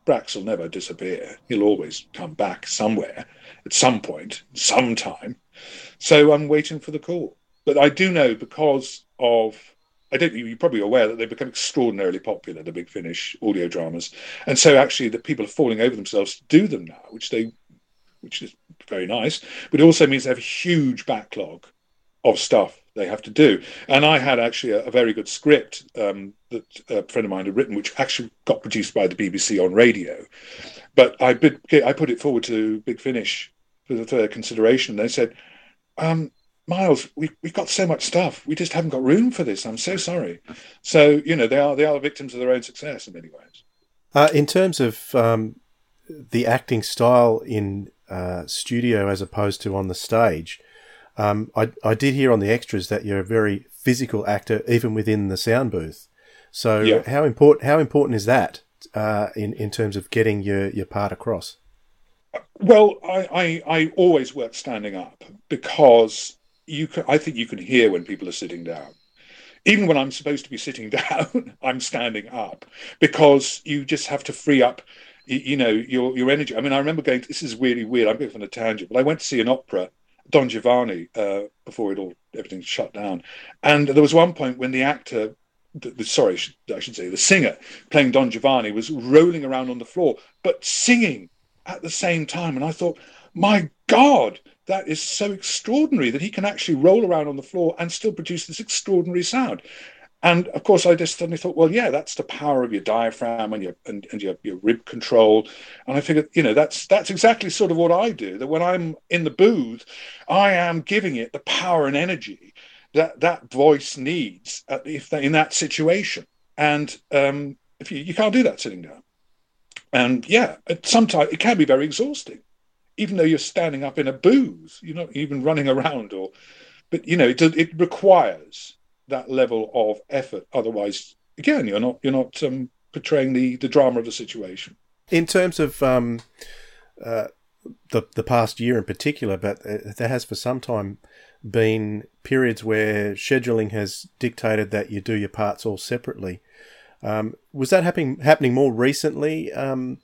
Brax will never disappear. He'll always come back somewhere at some point, sometime. So I'm waiting for the call. But I do know because of I don't you're probably aware that they've become extraordinarily popular, the big Finish audio dramas. And so actually the people are falling over themselves to do them now, which they which is very nice. But it also means they have a huge backlog of stuff they have to do. And I had actually a, a very good script um, that a friend of mine had written, which actually got produced by the BBC on radio. But I, bid, I put it forward to Big Finish for third consideration. They said, um, Miles, we, we've got so much stuff. We just haven't got room for this. I'm so sorry. So, you know, they are, they are victims of their own success in many ways. Uh, in terms of um, the acting style in uh, studio as opposed to on the stage, um, I, I did hear on the extras that you're a very physical actor, even within the sound booth. So, Yeah. how important how important is that uh, in in terms of getting your, your part across? Well, I, I, I always work standing up because you can, I think you can hear when people are sitting down. Even when I'm supposed to be sitting down, I'm standing up because you just have to free up, you, know, your your energy. I mean, I remember going. This is really weird. I'm going on a tangent, but I went to see an opera, Don Giovanni, uh, before it all everything shut down, and there was one point when the actor the, the, sorry, I should, I should say the singer playing Don Giovanni was rolling around on the floor, but singing at the same time. And I thought, my God, that is so extraordinary that he can actually roll around on the floor and still produce this extraordinary sound. And of course, I just suddenly thought, well, yeah, that's the power of your diaphragm and your and, and your, your rib control. And I figured, you know, that's that's exactly sort of what I do. That when I'm in the booth, I am giving it the power and energy that that voice needs at, if they, in that situation. And um, if you, you can't do that sitting down. And yeah, sometimes it can be very exhausting, even though you're standing up in a booth. You're not even running around, or but you know, it it requires that level of effort. Otherwise, again, you're not you're not um, portraying the the drama of the situation. In terms of um, uh, the the past year in particular, but there has for some time been periods where scheduling has dictated that you do your parts all separately. Um, was that happening happening more recently um,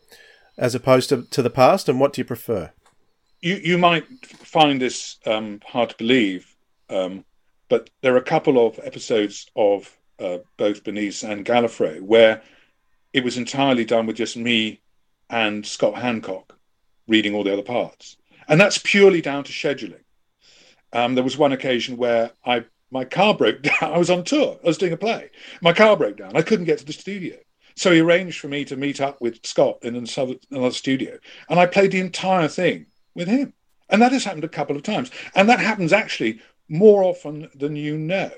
as opposed to, to the past? And what do you prefer? You you might find this um, hard to believe, um, but there are a couple of episodes of uh, both Bernice and Gallifrey where it was entirely done with just me and Scott Handcock reading all the other parts, and that's purely down to scheduling. Um, there was one occasion where I my car broke down. I was on tour. I was doing a play. My car broke down. I couldn't get to the studio. So he arranged for me to meet up with Scott in another, another studio. And I played the entire thing with him. And that has happened a couple of times. And that happens actually more often than you know.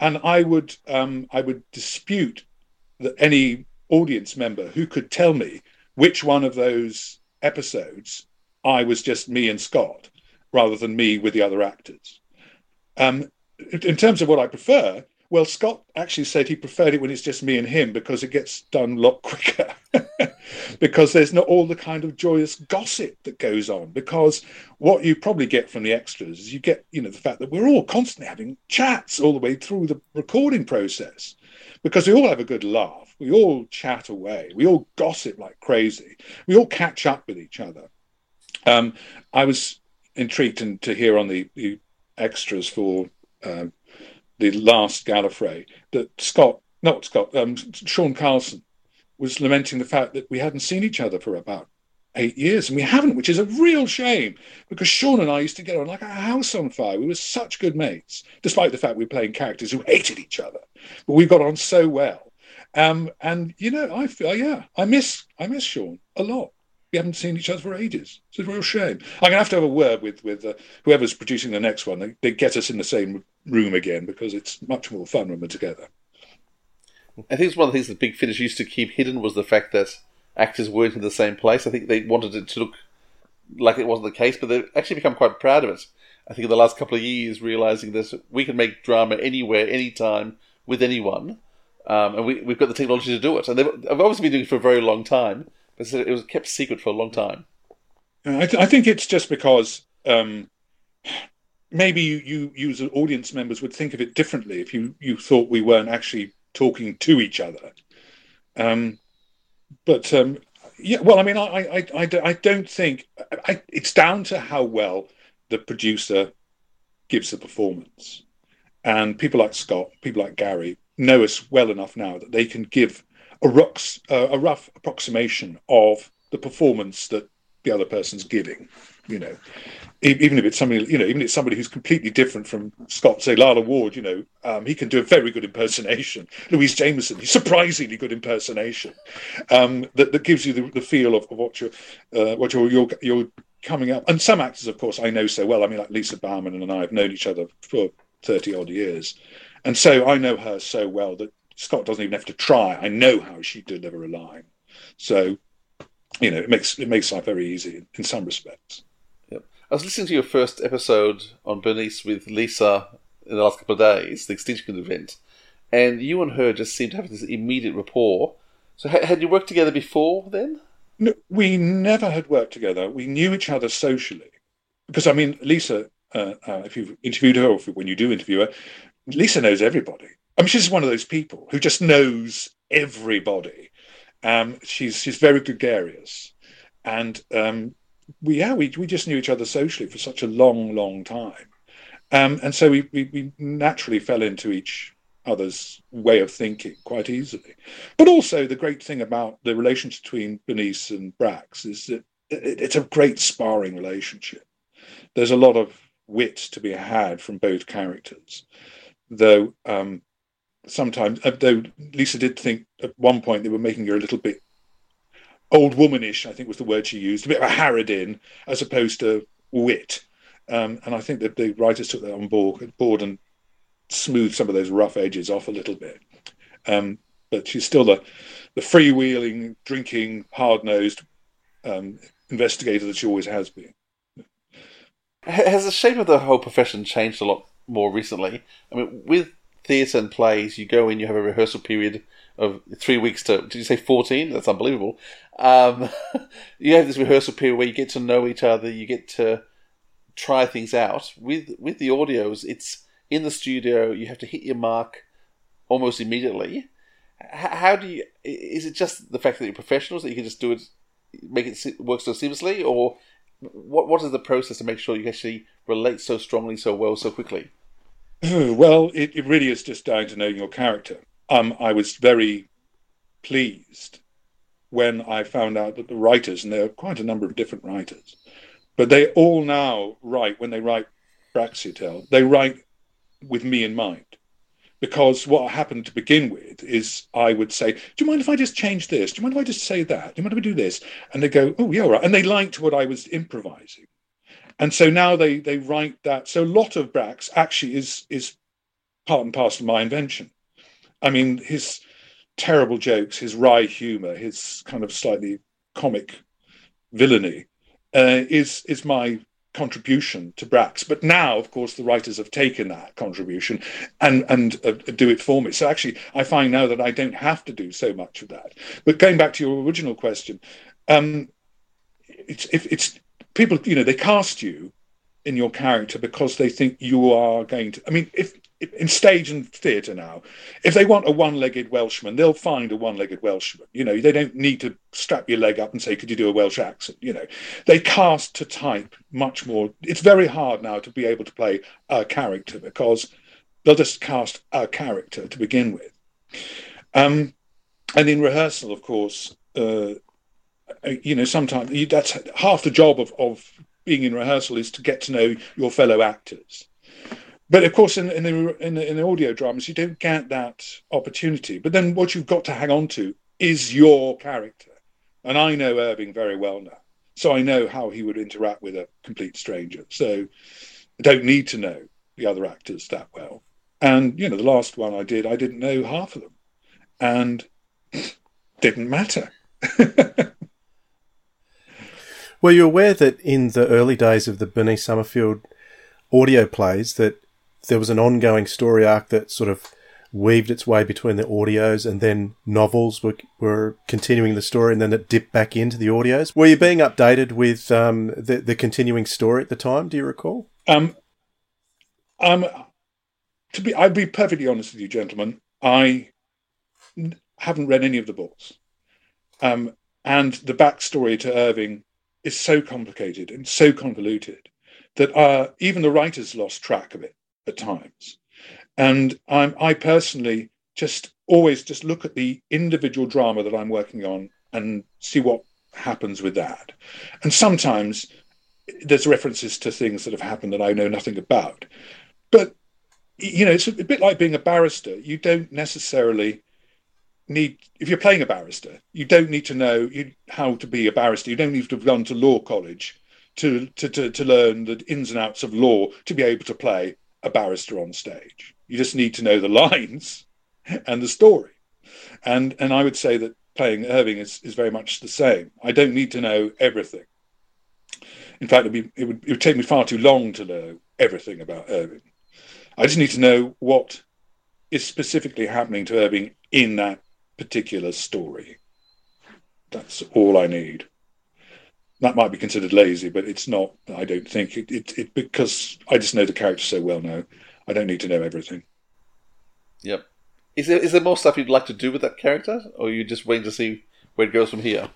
And I would um, I would dispute that any audience member who could tell me which one of those episodes I was just me and Scott rather than me with the other actors. Um, in terms of what I prefer, well, Scott actually said he preferred it when it's just me and him because it gets done a lot quicker. because there's not all the kind of joyous gossip that goes on. Because what you probably get from the extras is you get, you know, the fact that we're all constantly having chats all the way through the recording process. Because we all have a good laugh, we all chat away, we all gossip like crazy, we all catch up with each other. Um, I was intrigued to hear on the, the extras for uh, the last Gallifrey that Scott, not Scott, um, Sean Carlsen was lamenting the fact that we hadn't seen each other for about eight years, and we haven't, which is a real shame because Sean and I used to get on like a house on fire. We were such good mates, despite the fact we were playing characters who hated each other, but we got on so well. Um, and you know, I feel yeah, I miss I miss Sean a lot. We haven't seen each other for ages. It's a real shame. I'm gonna have to have a word with with uh, whoever's producing the next one. They, they get us in the same room again because it's much more fun when we're together. I think it's one of the things that Big Finish used to keep hidden was the fact that actors weren't in the same place. I think they wanted it to look like it wasn't the case, but they've actually become quite proud of it. I think in the last couple of years, realizing that we can make drama anywhere, anytime, with anyone, um, and we, we've got the technology to do it. And they've, they've obviously been doing it for a very long time, it was kept secret for a long time. I, th- I think it's just because um, maybe you, you, you as audience members would think of it differently if you, you thought we weren't actually talking to each other. Um, but um, yeah, well, I mean, I, I, I, I don't think I, it's down to how well the producer gives the performance. And people like Scott, people like Gary, know us well enough now that they can give a, uh, a rough approximation of the performance that the other person's giving, you know. Even if it's somebody, you know, even if it's somebody who's completely different from Scott, say Lalla Ward, you know, um, he can do a very good impersonation. Louise Jameson, he's surprisingly good impersonation, um, that, that gives you the, the feel of, of what you're, uh, what you're, you're, you're coming up. And some actors, of course, I know so well. I mean, like Lisa Bowerman and I have known each other for 30 odd years. And so I know her so well that Scott doesn't even have to try. I know how she deliver a line. So, you know, it makes it makes life very easy in some respects. Yep. I was listening to your first episode on Bernice with Lisa in the last couple of days, the Extinction event, and you and her just seemed to have this immediate rapport. So, ha- had you worked together before then? No, we never had worked together. We knew each other socially, because I mean, Lisa. Uh, uh, if you've interviewed her, or if, when you do interview her, Lisa knows everybody. I mean, she's one of those people who just knows everybody. Um, she's she's very gregarious, and um, we yeah we we just knew each other socially for such a long long time, um, and so we, we we naturally fell into each other's way of thinking quite easily. But also the great thing about the relationship between Bernice and Brax is that it, it's a great sparring relationship. There's a lot of wit to be had from both characters, though um, sometimes, uh, though Lisa did think at one point they were making her a little bit old womanish, I think was the word she used, a bit of a harridan as opposed to wit. Um, and I think that the writers took that on board, board and smoothed some of those rough edges off a little bit. Um, but she's still the, the freewheeling, drinking, hard nosed um, investigator that she always has been. Has the shape of the whole profession changed a lot more recently? I mean, with theatre and plays, you go in, you have a rehearsal period of three weeks to, did you say 14? That's unbelievable. Um, you have this rehearsal period where you get to know each other, you get to try things out. With, with the audios, it's in the studio, you have to hit your mark almost immediately. H- how do you, is it just the fact that you're professionals that you can just do it, make it work so seamlessly, or what what is the process to make sure you actually relate so strongly, so well, so quickly? well, it, it really is just down to knowing your character. Um, I was very pleased when I found out that the writers, and there are quite a number of different writers, but they all now write when they write Braxiatel, they write with me in mind. Because what happened to begin with is I would say, Do you mind if I just change this? Do you mind if I just say that? Do you mind if I do this? And they go, Oh, yeah, all right. And they liked what I was improvising. And so now they they write that. So a lot of Brax actually is is part and parcel of my invention. I mean, his terrible jokes, his wry humor, his kind of slightly comic villainy uh, is is my contribution to Brax. But now, of course, the writers have taken that contribution and and uh, do it for me. So actually, I find now that I don't have to do so much of that. But going back to your original question, um, it's if it's people, you know, they cast you in your character because they think you are going to. I mean, if in stage and theatre now, if they want a one-legged Welshman, they'll find a one-legged Welshman. You know, they don't need to strap your leg up and say, "Could you do a Welsh accent?" You know, they cast to type much more. It's very hard now to be able to play a character because they'll just cast a character to begin with. Um, and in rehearsal, of course, uh, Uh, you know, sometimes you, that's half the job of, of being in rehearsal is to get to know your fellow actors but of course, in, in, the, in, the, in the audio dramas, you don't get that opportunity. But then what you've got to hang on to is your character. And I know Irving very well now. So I know how he would interact with a complete stranger. So I don't need to know the other actors that well. And, you know, the last one I did, I didn't know half of them. And didn't matter. Were you aware that in the early days of the Bernice Summerfield audio plays that there was an ongoing story arc that sort of weaved its way between the audios and then novels were, were continuing the story and then it dipped back into the audios. Were you being updated with um, the, the continuing story at the time? Do you recall? Um, um, to be, I'd be perfectly honest with you, gentlemen. I haven't read any of the books. Um, and the backstory to Irving is so complicated and so convoluted that uh, even the writers lost track of it at times. And I'm, I personally just always just look at the individual drama that I'm working on and see what happens with that. And sometimes there's references to things that have happened that I know nothing about. But you know, it's a bit like being a barrister. You don't necessarily need if you're playing a barrister, you don't need to know you, how to be a barrister. You don't need to have gone to law college to, to, to, to learn the ins and outs of law to be able to play a barrister on stage. You just need to know the lines and the story. And and I would say that playing Irving is, is very much the same. I don't need to know everything. In fact, be, it, would, it would take me far too long to know everything about Irving. I just need to know what is specifically happening to Irving in that particular story. That's all I need. That might be considered lazy, but it's not. I don't think it, it, it because I just know the character so well now. I don't need to know everything. Yep. Is there is there more stuff you'd like to do with that character, or are you just waiting to see where it goes from here?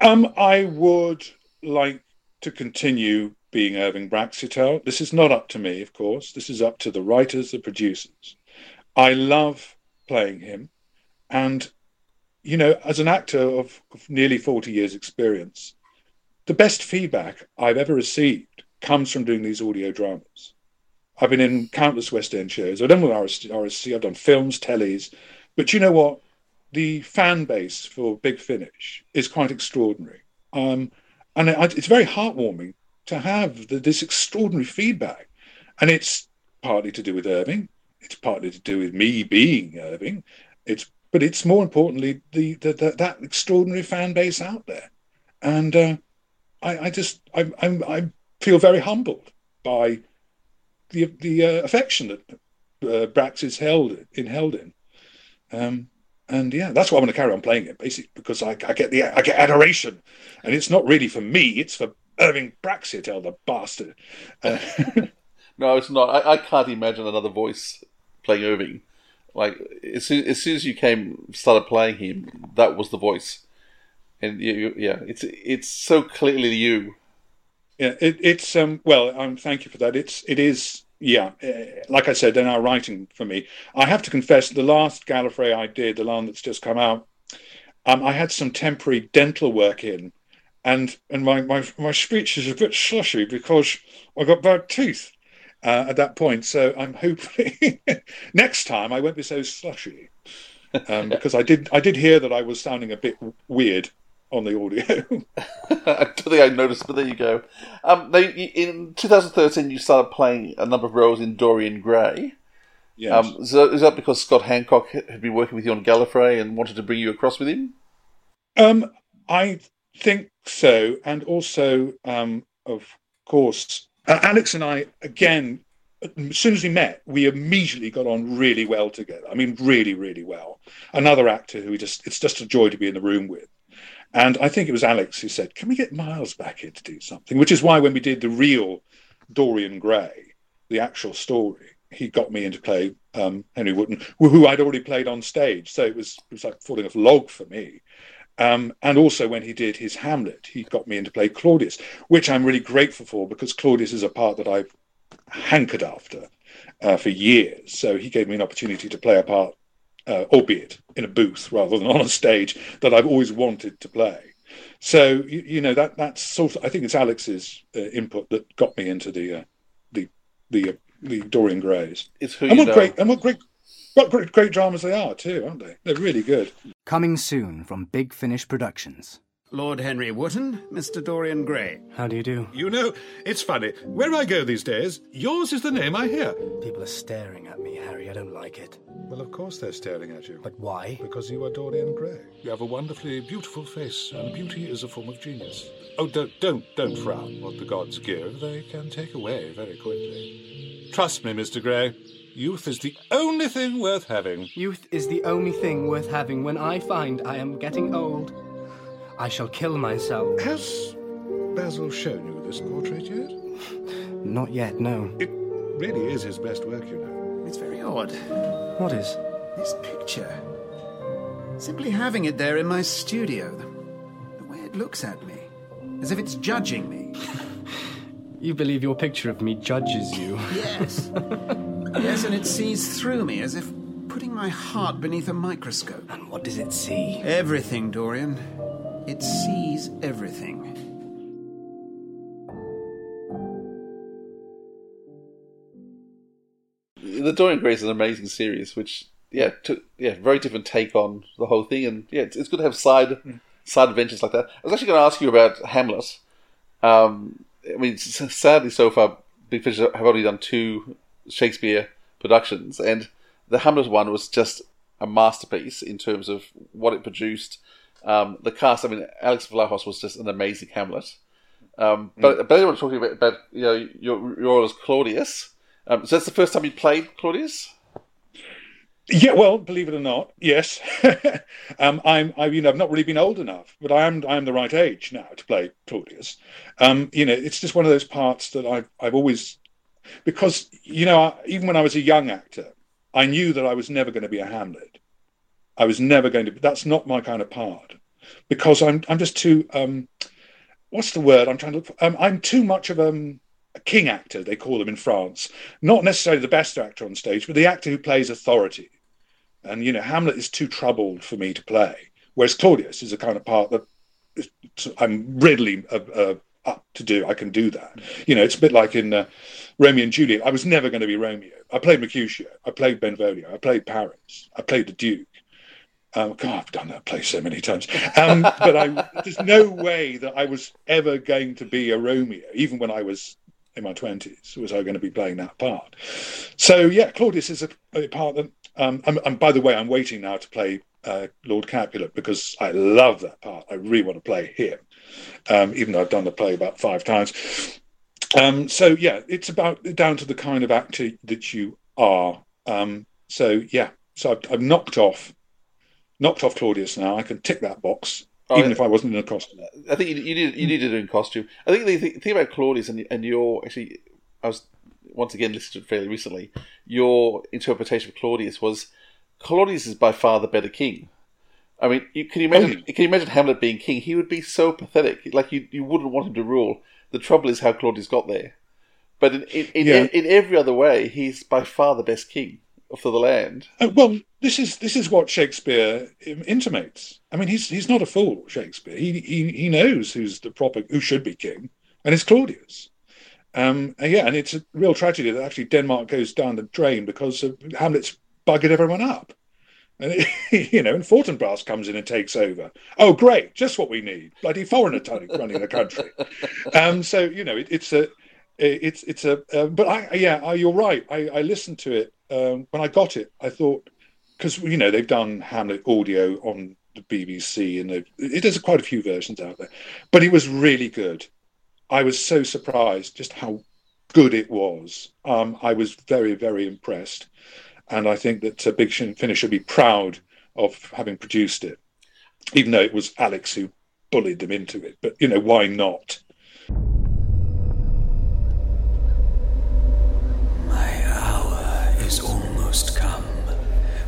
Um, I would like to continue being Irving Braxiatel. This is not up to me, of course. This is up to the writers, the producers. I love playing him. And, you know, as an actor of, of nearly 40 years' experience, the best feedback I've ever received comes from doing these audio dramas. I've been in countless West End shows. I've done with RSC, I've done films, tellies. But you know what? The fan base for Big Finish is quite extraordinary. Um, and it, it's very heartwarming to have the, this extraordinary feedback. And it's partly to do with Irving. It's partly to do with me being Irving. It's but it's more importantly the, the, the that extraordinary fan base out there. And uh, I, I, just I, I, I feel very humbled by the the uh, affection that uh, Brax is held in held in. Um, and yeah, that's why I'm going to carry on playing it, basically, because I, I get the I get adoration, and it's not really for me; it's for Irving Braxiatel, the bastard. Uh, no, it's not. I, I, can't imagine another voice playing Irving. Like as soon, as soon as you came started playing him, that was the voice, and you, you, yeah, it's it's so clearly you. Yeah, it, it's um well, um, thank you for that. It's it is yeah, uh, like I said, they're now writing for me. I have to confess, the last Gallifrey I did, the one that's just come out, um, I had some temporary dental work in and and my, my, my speech is a bit slushy because I got bad teeth uh, at that point. So I'm hoping next time I won't be so slushy um, because I did I did hear that I was sounding a bit weird on the audio. I don't think I noticed, but there you go. Um, they, in 2013, you started playing a number of roles in Dorian Gray. Yes. Um, is, that, is that because Scott Handcock had been working with you on Gallifrey and wanted to bring you across with him? Um, I think so. And also, um, of course, uh, Alex and I, again, as soon as we met, we immediately got on really well together. I mean, really, really well. Another actor who just, it's just a joy to be in the room with. And I think it was Alex who said, Can we get Miles back here to do something? Which is why when we did the real Dorian Gray, the actual story, he got me into play um, Henry Wotton, who I'd already played on stage. So it was, it was like falling off log for me. Um, and also when he did his Hamlet, he got me into play Claudius, which I'm really grateful for because Claudius is a part that I've hankered after uh, for years. So he gave me an opportunity to play a part, uh, albeit in a booth rather than on a stage, that I've always wanted to play. So you, you know that that's sort of I think it's Alex's uh, input that got me into the uh, the the uh, the Dorian Grays. It's who and what know. great and what great what great, great dramas they are too, aren't they? They're really good. Coming soon from Big Finish Productions. Lord Henry Wotton, Mr. Dorian Gray. How do you do? You know, it's funny. Where I go these days, yours is the name I hear. People are staring at me, Harry. I don't like it. Well, of course they're staring at you. But why? Because you are Dorian Gray. You have a wonderfully beautiful face, and beauty is a form of genius. Oh, don't, don't, don't frown. What the gods give, they can take away very quickly. Trust me, Mr. Gray. Youth is the only thing worth having. Youth is the only thing worth having when I find I am getting old. I shall kill myself. Has Basil shown you this portrait yet? Not yet, no. It really is his best work, you know. It's very odd. What is? This picture. Simply having it there in my studio. The, the way it looks at me. As if it's judging me. You believe your picture of me judges you? Yes. Yes, and it sees through me as if putting my heart beneath a microscope. And what does it see? Everything, Dorian. It sees everything. The Dorian Gray is an amazing series, which yeah, took, yeah, very different take on the whole thing, and yeah, it's, it's good to have side mm. side adventures like that. I was actually going to ask you about Hamlet. Um, I mean, sadly, so far, Big Fish have only done two Shakespeare productions, and the Hamlet one was just a masterpiece in terms of what it produced. Um, the cast, I mean, Alex Vlahos was just an amazing Hamlet. Um, but, but I want to talk to about, about you know your your role as Claudius. Um, so that's the first time you played Claudius. Yeah, well, believe it or not, yes. um, I'm, I, you know, I've not really been old enough, but I am, I am the right age now to play Claudius. Um, you know, it's just one of those parts that I've, I've always, because you know, even when I was a young actor, I knew that I was never going to be a Hamlet. I was never going to. That's not my kind of part, because I'm, I'm just too. Um, what's the word I'm trying to look for? Um, I'm too much of um, a king actor, they call them in France. Not necessarily the best actor on stage, but the actor who plays authority. And, you know, Hamlet is too troubled for me to play. Whereas Claudius is a kind of part that I'm readily uh, uh, up to do. I can do that. You know, it's a bit like in uh, Romeo and Juliet. I was never going to be Romeo. I played Mercutio. I played Benvolio. I played Paris. I played the Duke. Um, God, I've done that play so many times. Um, but I, there's no way that I was ever going to be a Romeo, even when I was in my twenties. Was I going to be playing that part? So yeah, Claudius is a, a part that. Um, and, and by the way, I'm waiting now to play uh, Lord Capulet because I love that part. I really want to play him, um, even though I've done the play about five times. Um, so yeah, it's about down to the kind of actor that you are. Um, so yeah, so I've, I've knocked off knocked off Claudius now. I can tick that box, Oh, even yeah. if I wasn't in a costume. I think you, you need you need to do in costume. I think the th- thing about Claudius and and your actually, I was once again to fairly recently. Your interpretation of Claudius was Claudius is by far the better king. I mean, you, can you imagine? Can you imagine Hamlet being king? He would be so pathetic. Like you, you wouldn't want him to rule. The trouble is how Claudius got there. But in in, in, Yeah. in every other way, he's by far the best king for the land. Uh, well, this is this is what Shakespeare intimates. I mean, he's he's not a fool. Shakespeare. He he he knows who's the proper who should be king, and it's Claudius. Um, and yeah, and it's a real tragedy that actually Denmark goes down the drain because of Hamlet's buggered everyone up. And you know, and Fortinbras comes in and takes over. Oh, great! Just what we need. Bloody foreigner running the country. Um, so you know, it, it's a, it's it's a. Uh, but I, yeah, I, you're right. I, I listened to it um, when I got it. I thought because you know they've done Hamlet audio on the BBC and it there's quite a few versions out there, but it was really good. I was so surprised just how good it was. Um, I was very very impressed, and I think that uh, Big Finish should be proud of having produced it, even though it was Alex who bullied them into it. But you know why not? My hour is almost come,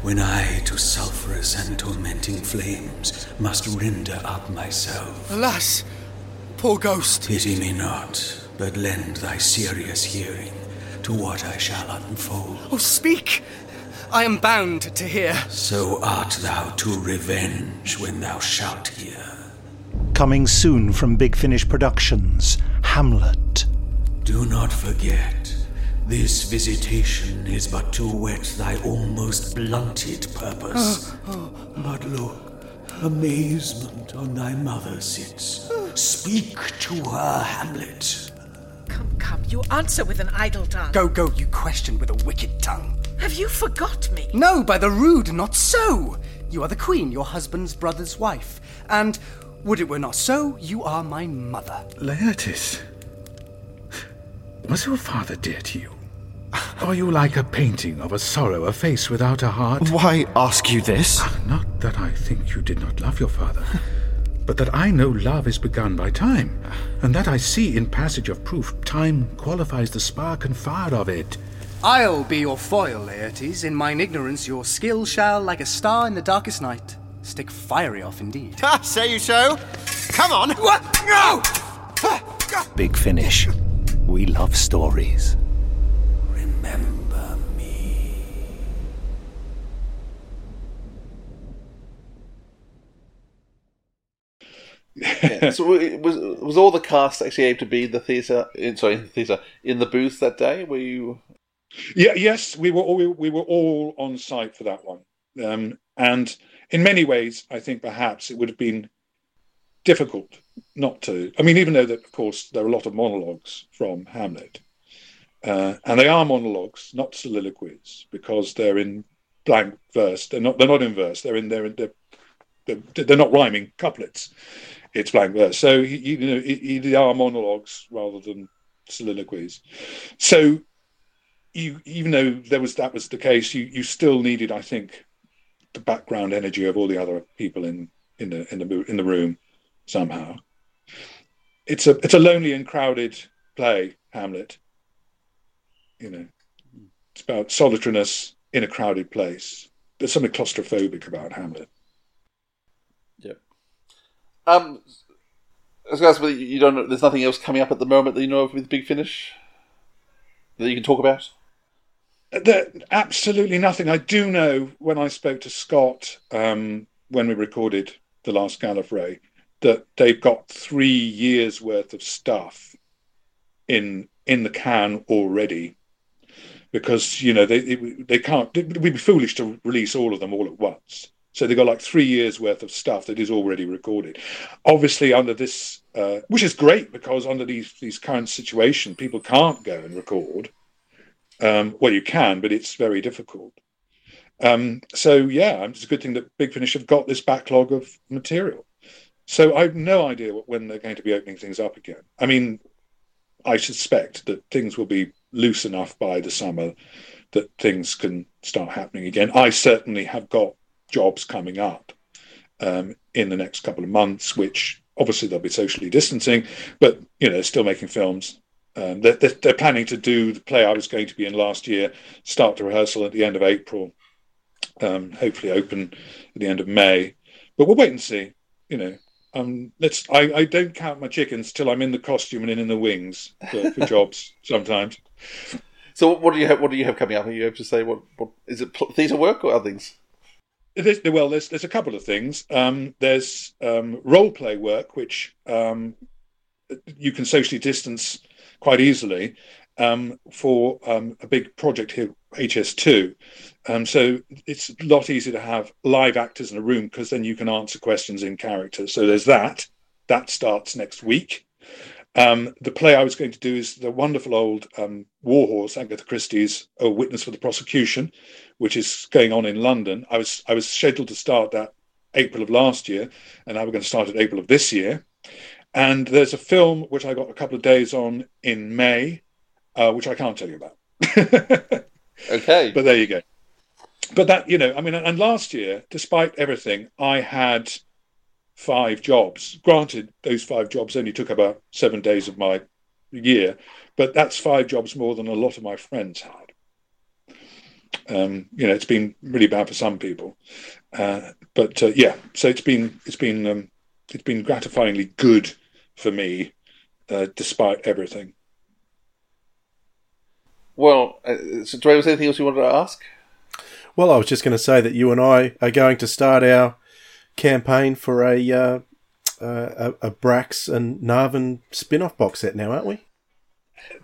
when I to sulphurous and tormenting flames must render up myself. Alas, poor ghost. Pity me not, but lend thy serious hearing to what I shall unfold. Oh, speak! I am bound to hear. So art thou to revenge when thou shalt hear. Coming soon from Big Finish Productions, Hamlet. Do not forget, this visitation is but to whet thy almost blunted purpose. Oh, oh. But look, amazement on thy mother sits. Speak to her, Hamlet. Come, come, you answer with an idle tongue. Go, go, you question with a wicked tongue. Have you forgot me? No, by the rood, not so. You are the queen, your husband's brother's wife. And would it were not so, you are my mother. Laertes, was your father dear to you? Are you like a painting of a sorrow, a face without a heart? Why ask you this? Ah, not that I think you did not love your father, but that I know love is begun by time, and that I see in passage of proof time qualifies the spark and fire of it. I'll be your foil, Laertes. In mine ignorance, your skill shall, like a star in the darkest night, stick fiery off indeed. Ha, say you so? Come on! What? No! Big Finish. We love stories. Remember me. Yeah. so it was was all the cast actually able to be in the theatre? In sorry, in the theatre in the booth that day? Were you? Yeah, yes, we were all, we, we were all on site for that one, um, and in many ways, I think perhaps it would have been difficult not to. I mean, even though that, of course, there are a lot of monologues from Hamlet, uh, and they are monologues, not soliloquies, because they're in blank verse. They're not. They're not in verse. They're in. They're in, they're, they're, they're not rhyming couplets. It's blank verse. So you know, they are monologues rather than soliloquies. So you, even though there was that was the case, you you still needed, I think, the background energy of all the other people in in the in the in the room somehow. It's a it's a lonely and crowded play, Hamlet. You know, it's about solitariness in a crowded place. There's something claustrophobic about Hamlet. Yep. Um, to ask, you don't there's nothing else coming up at the moment that you know of with Big Finish that you can talk about. There, absolutely nothing. I do know when I spoke to Scott um, when we recorded the last Gallifrey that they've got three years worth of stuff in in the can already. Because you know they they can't it would be foolish to release all of them all at once. So they've got like three years worth of stuff that is already recorded. Obviously under this uh, which is great because under these these current situation people can't go and record um, well you can but it's very difficult um, so yeah it's a good thing that big finish have got this backlog of material so I've no idea when they're going to be opening things up again. I mean, I suspect that things will be loose enough by the summer that things can start happening again. I certainly have got jobs coming up um, in the next couple of months, which obviously they'll be socially distancing, but you know, still making films. Um, they're, they're, planning to do the play I was going to be in last year, start the rehearsal at the end of April, um, hopefully open at the end of May. But we'll wait and see. You know, um, let's. I, I don't count my chickens till I'm in the costume and in the wings for, for jobs sometimes. So what do you have? What do you have coming up? Are you able to say what? What is it? Theatre work or other things? There's, well, there's there's a couple of things. Um, there's um, role play work, which um, you can socially distance quite easily um, for um, a big project here, HS2. Um, so it's a lot easier to have live actors in a room because then you can answer questions in character. So there's that. That starts next week. Um, the play I was going to do is the wonderful old um, Warhorse, Agatha Christie's A Witness for the Prosecution, which is going on in London. I was I was scheduled to start that April of last year, and now we're going to start at April of this year. And there's a film which I got a couple of days on in May, uh, which I can't tell you about. okay. But there you go. But that, you know, I mean, and last year, despite everything, I had five jobs. Granted, those five jobs only took about seven days of my year, but that's five jobs more than a lot of my friends had. Um, you know, it's been really bad for some people, uh, but uh, yeah. So it's been it's been um, it's been gratifyingly good for me, uh, despite everything. Well, uh, so Dre, was there anything else you wanted to ask? Well, I was just going to say that you and I are going to start our campaign for a uh, uh, a, a Brax and Narvin spin-off box set now, aren't we?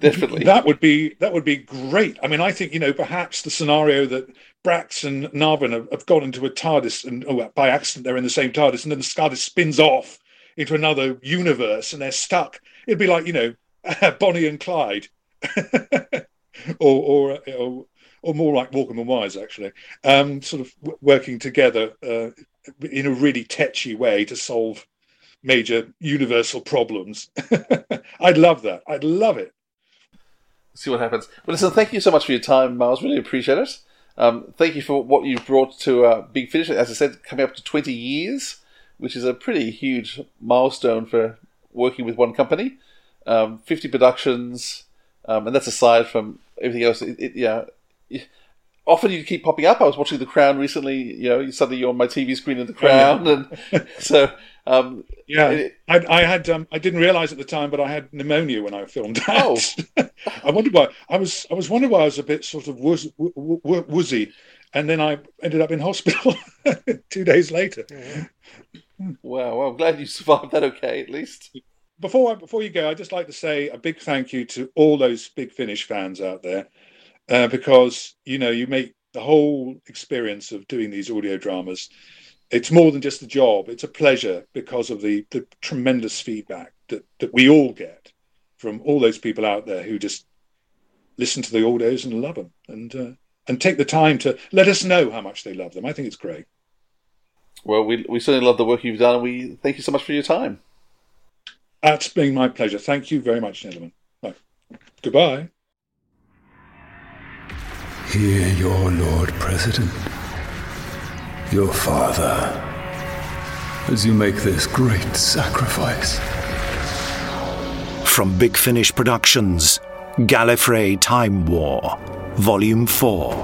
Definitely. That would be that would be great. I mean, I think you know perhaps the scenario that Brax and Narvin have, have gone into a TARDIS and oh, by accident they're in the same TARDIS, and then the TARDIS spins off into another universe and they're stuck. It'd be like you know Bonnie and Clyde. or, or, or or more like Morecambe and Wise, actually, um, sort of w- working together uh, in a really tetchy way to solve major universal problems. I'd love that. I'd love it. See what happens. Well, listen, thank you so much for your time, Miles. Really appreciate it. Um, thank you for what you've brought to uh, Big Finish. As I said, coming up to 20 years, which is a pretty huge milestone for working with one company. Um, 50 productions, um, and that's aside from everything else. It, it, yeah, often you keep popping up. I was watching The Crown recently. You know, suddenly you're on my TV screen in The Crown, oh, yeah. and so um, yeah, it, I, I, had um, I didn't realize at the time, but I had pneumonia when I filmed that. Oh. I wondered why I was I was wondering why I was a bit sort of woozy, woozy and then I ended up in hospital two days later. Wow, well, I'm glad you survived that okay, at least. Before I, before you go, I'd just like to say a big thank you to all those Big Finish fans out there uh, because you know you make the whole experience of doing these audio dramas. It's more than just a job; it's a pleasure because of the the tremendous feedback that that we all get from all those people out there who just listen to the audios and love them and uh, and take the time to let us know how much they love them. I think it's great. Well, we we certainly love the work you've done, and we thank you so much for your time. That's been my pleasure. Thank you very much, gentlemen. Bye. Goodbye. Hear your Lord President, your father, as you make this great sacrifice. From Big Finish Productions, Gallifrey Time War, Volume 4.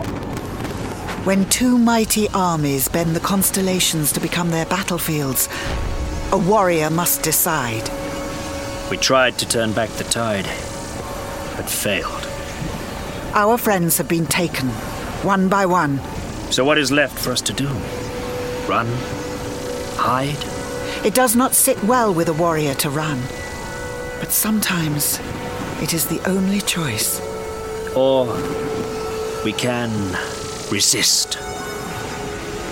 When two mighty armies bend the constellations to become their battlefields, a warrior must decide. We tried to turn back the tide, but failed. Our friends have been taken, one by one. So what is left for us to do? Run? Hide? It does not sit well with a warrior to run. But sometimes it is the only choice. Or we can resist.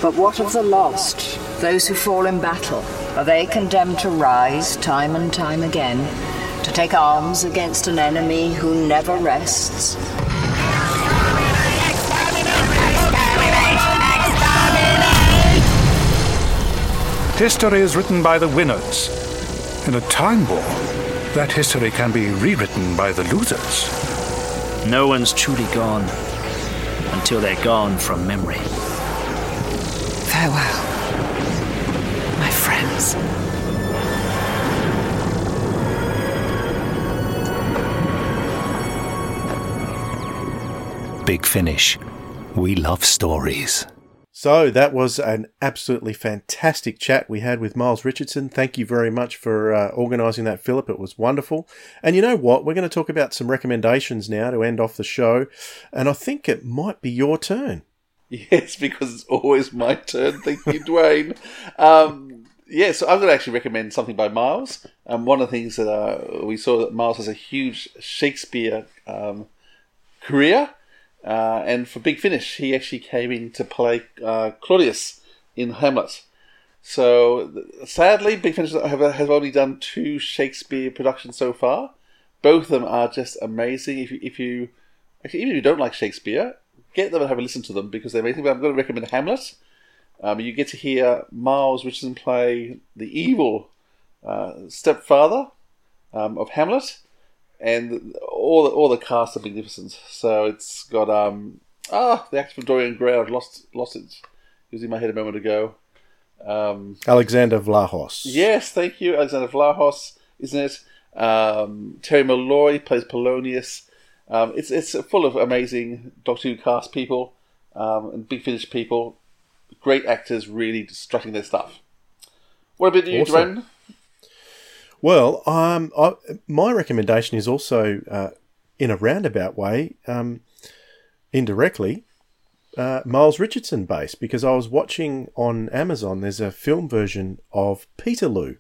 But what of the lost? Those who fall in battle? Are they condemned to rise time and time again? To take arms against an enemy who never rests? History is written by the winners. In a time war, that history can be rewritten by the losers. No one's truly gone until they're gone from memory. Farewell, my friends. Big Finish. We love stories. So that was an absolutely fantastic chat we had with Miles Richardson. Thank you very much for uh, organising that, Philip. It was wonderful. And you know what? We're going to talk about some recommendations now to end off the show. And I think it might be your turn. Yes, because it's always my turn. Thank you, Dwayne. Um, yeah, so I'm going to actually recommend something by Miles. Um, one of the things that uh, we saw that Miles has a huge Shakespeare um, career. Uh, and for Big Finish, he actually came in to play uh, Claudius in Hamlet. So sadly, Big Finish have, have only done two Shakespeare productions so far. Both of them are just amazing. If you, if you actually, even if you don't like Shakespeare, get them and have a listen to them because they're amazing. But I'm going to recommend Hamlet. Um, you get to hear Miles Richardson play the evil uh, stepfather um, of Hamlet and all the all the cast are magnificent. So it's got um ah the actor from Dorian Gray. I've lost lost it. It was in my head a moment ago. Um, Alexander Vlahos. Yes, thank you, Alexander Vlahos, isn't it? Um, Terry Molloy plays Polonius. Um, it's it's full of amazing Doctor Who cast people um, and Big Finish people. Great actors, really strutting their stuff. What about you, Awesome. Dwayne? Well, um, I, my recommendation is also, uh, in a roundabout way, um, indirectly, uh, Miles Richardson based because I was watching on Amazon. There's a film version of Peterloo,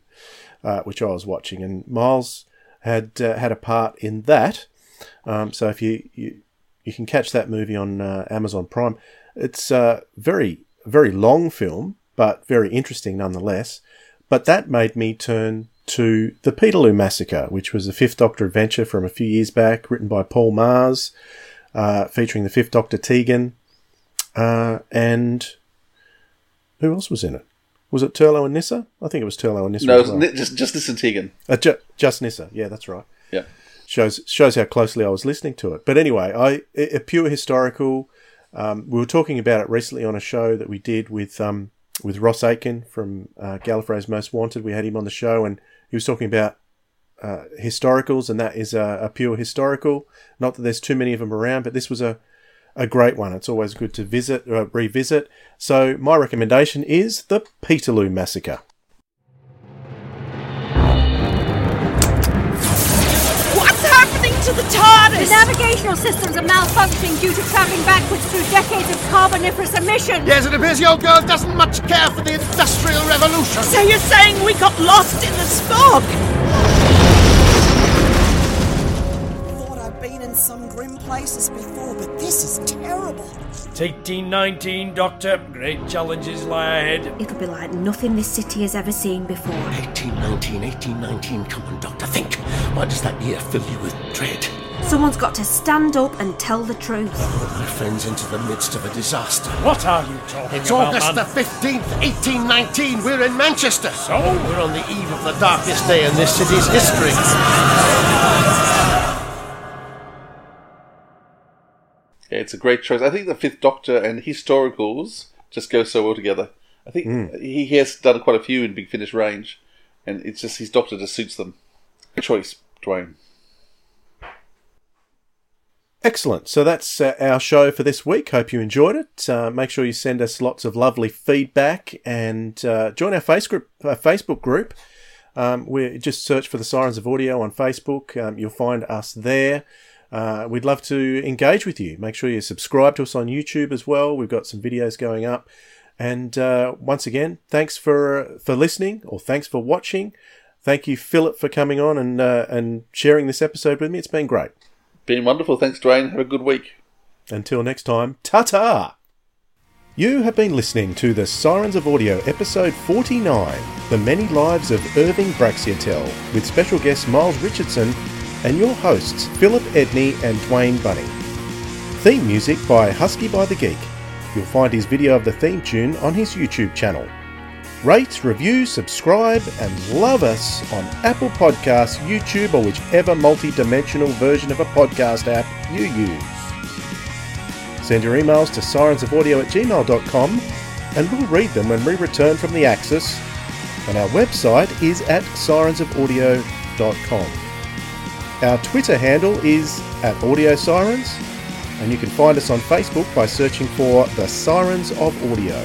uh, which I was watching, and Miles had uh, had a part in that. Um, so if you, you you can catch that movie on uh, Amazon Prime, it's a very very long film, but very interesting nonetheless. But that made me turn to the Peterloo Massacre, which was a Fifth Doctor adventure from a few years back, written by Paul Magrs, uh, featuring the Fifth Doctor Tegan, uh, and who else was in it? Was it Turlough and Nyssa? I think it was Turlough and Nyssa. No, well. Just just listen, Tegan. Uh, ju- just Nyssa. Yeah, that's right. Yeah. Shows shows how closely I was listening to it. But anyway, I a pure historical. Um, we were talking about it recently on a show that we did with um, with Ross Aiken from uh, Gallifrey's Most Wanted. We had him on the show, and he was talking about uh, historicals, and that is a, a pure historical. Not that there's too many of them around, but this was a a great one. It's always good to visit, uh, revisit. So my recommendation is the Peterloo Massacre. TARDIS? The navigational systems are malfunctioning due to traveling backwards through decades of carboniferous emissions. Yes, it appears your girl doesn't much care for the Industrial Revolution. So you're saying we got lost in the smog? In some grim places before, but this is terrible. It's 1819, Doctor. Great challenges lie ahead. It'll be like nothing this city has ever seen before. 1819, 1819. Come on, Doctor, think. Why does that year fill you with dread? Someone's got to stand up and tell the truth. My friend's into the midst of a disaster. What are you talking It's about, It's August man? the 15th, 1819. We're in Manchester. So? We're on the eve of the darkest day in this city's history. Yeah, it's a great choice. I think the Fifth Doctor and historicals just go so well together. I think Mm. he has done quite a few in Big Finish range, and it's just his Doctor just suits them. Good choice, Dwayne. Excellent. So that's uh, our show for this week. Hope you enjoyed it. Uh, make sure you send us lots of lovely feedback and uh, join our face group, uh, Facebook group. Um, we just search for the Sirens of Audio on Facebook. Um, you'll find us there. Uh, we'd love to engage with you. Make sure you subscribe to us on YouTube as well. We've got some videos going up. And uh, once again, thanks for for listening or thanks for watching. Thank you, Philip, for coming on and uh, and sharing this episode with me. It's been great. Been wonderful. Thanks, Dwayne. Have a good week. Until next time, ta ta! You have been listening to the Sirens of Audio, episode 49 The Many Lives of Irving Braxiatel, with special guest Miles Richardson and your hosts Philip Edney and Dwayne Bunny. Theme music by Husky by the Geek. You'll find his video of the theme tune on his YouTube channel. Rate, review, subscribe, and love us on Apple Podcasts, YouTube, or whichever multi dimensional version of a podcast app you use. Send your emails to sirensofaudio at gmail.com and we'll read them when we return from the Axis. And our website is at sirensofaudio.com. Our Twitter handle is at Audio Sirens, and you can find us on Facebook by searching for the Sirens of Audio.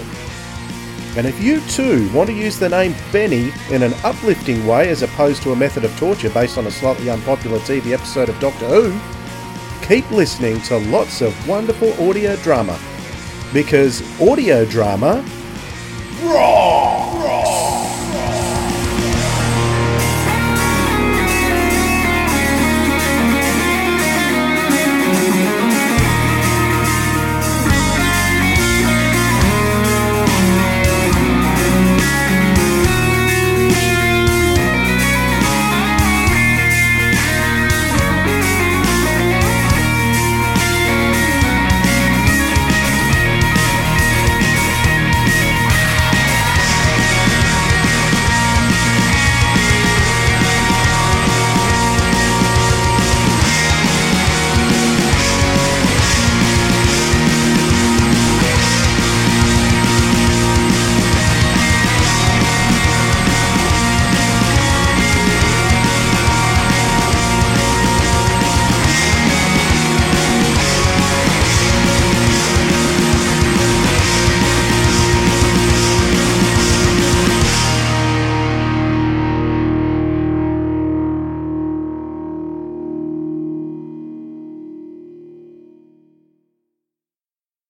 And if you too want to use the name Benny in an uplifting way as opposed to a method of torture based on a slightly unpopular TV episode of Doctor Who, keep listening to lots of wonderful audio drama. Because audio drama. Rock!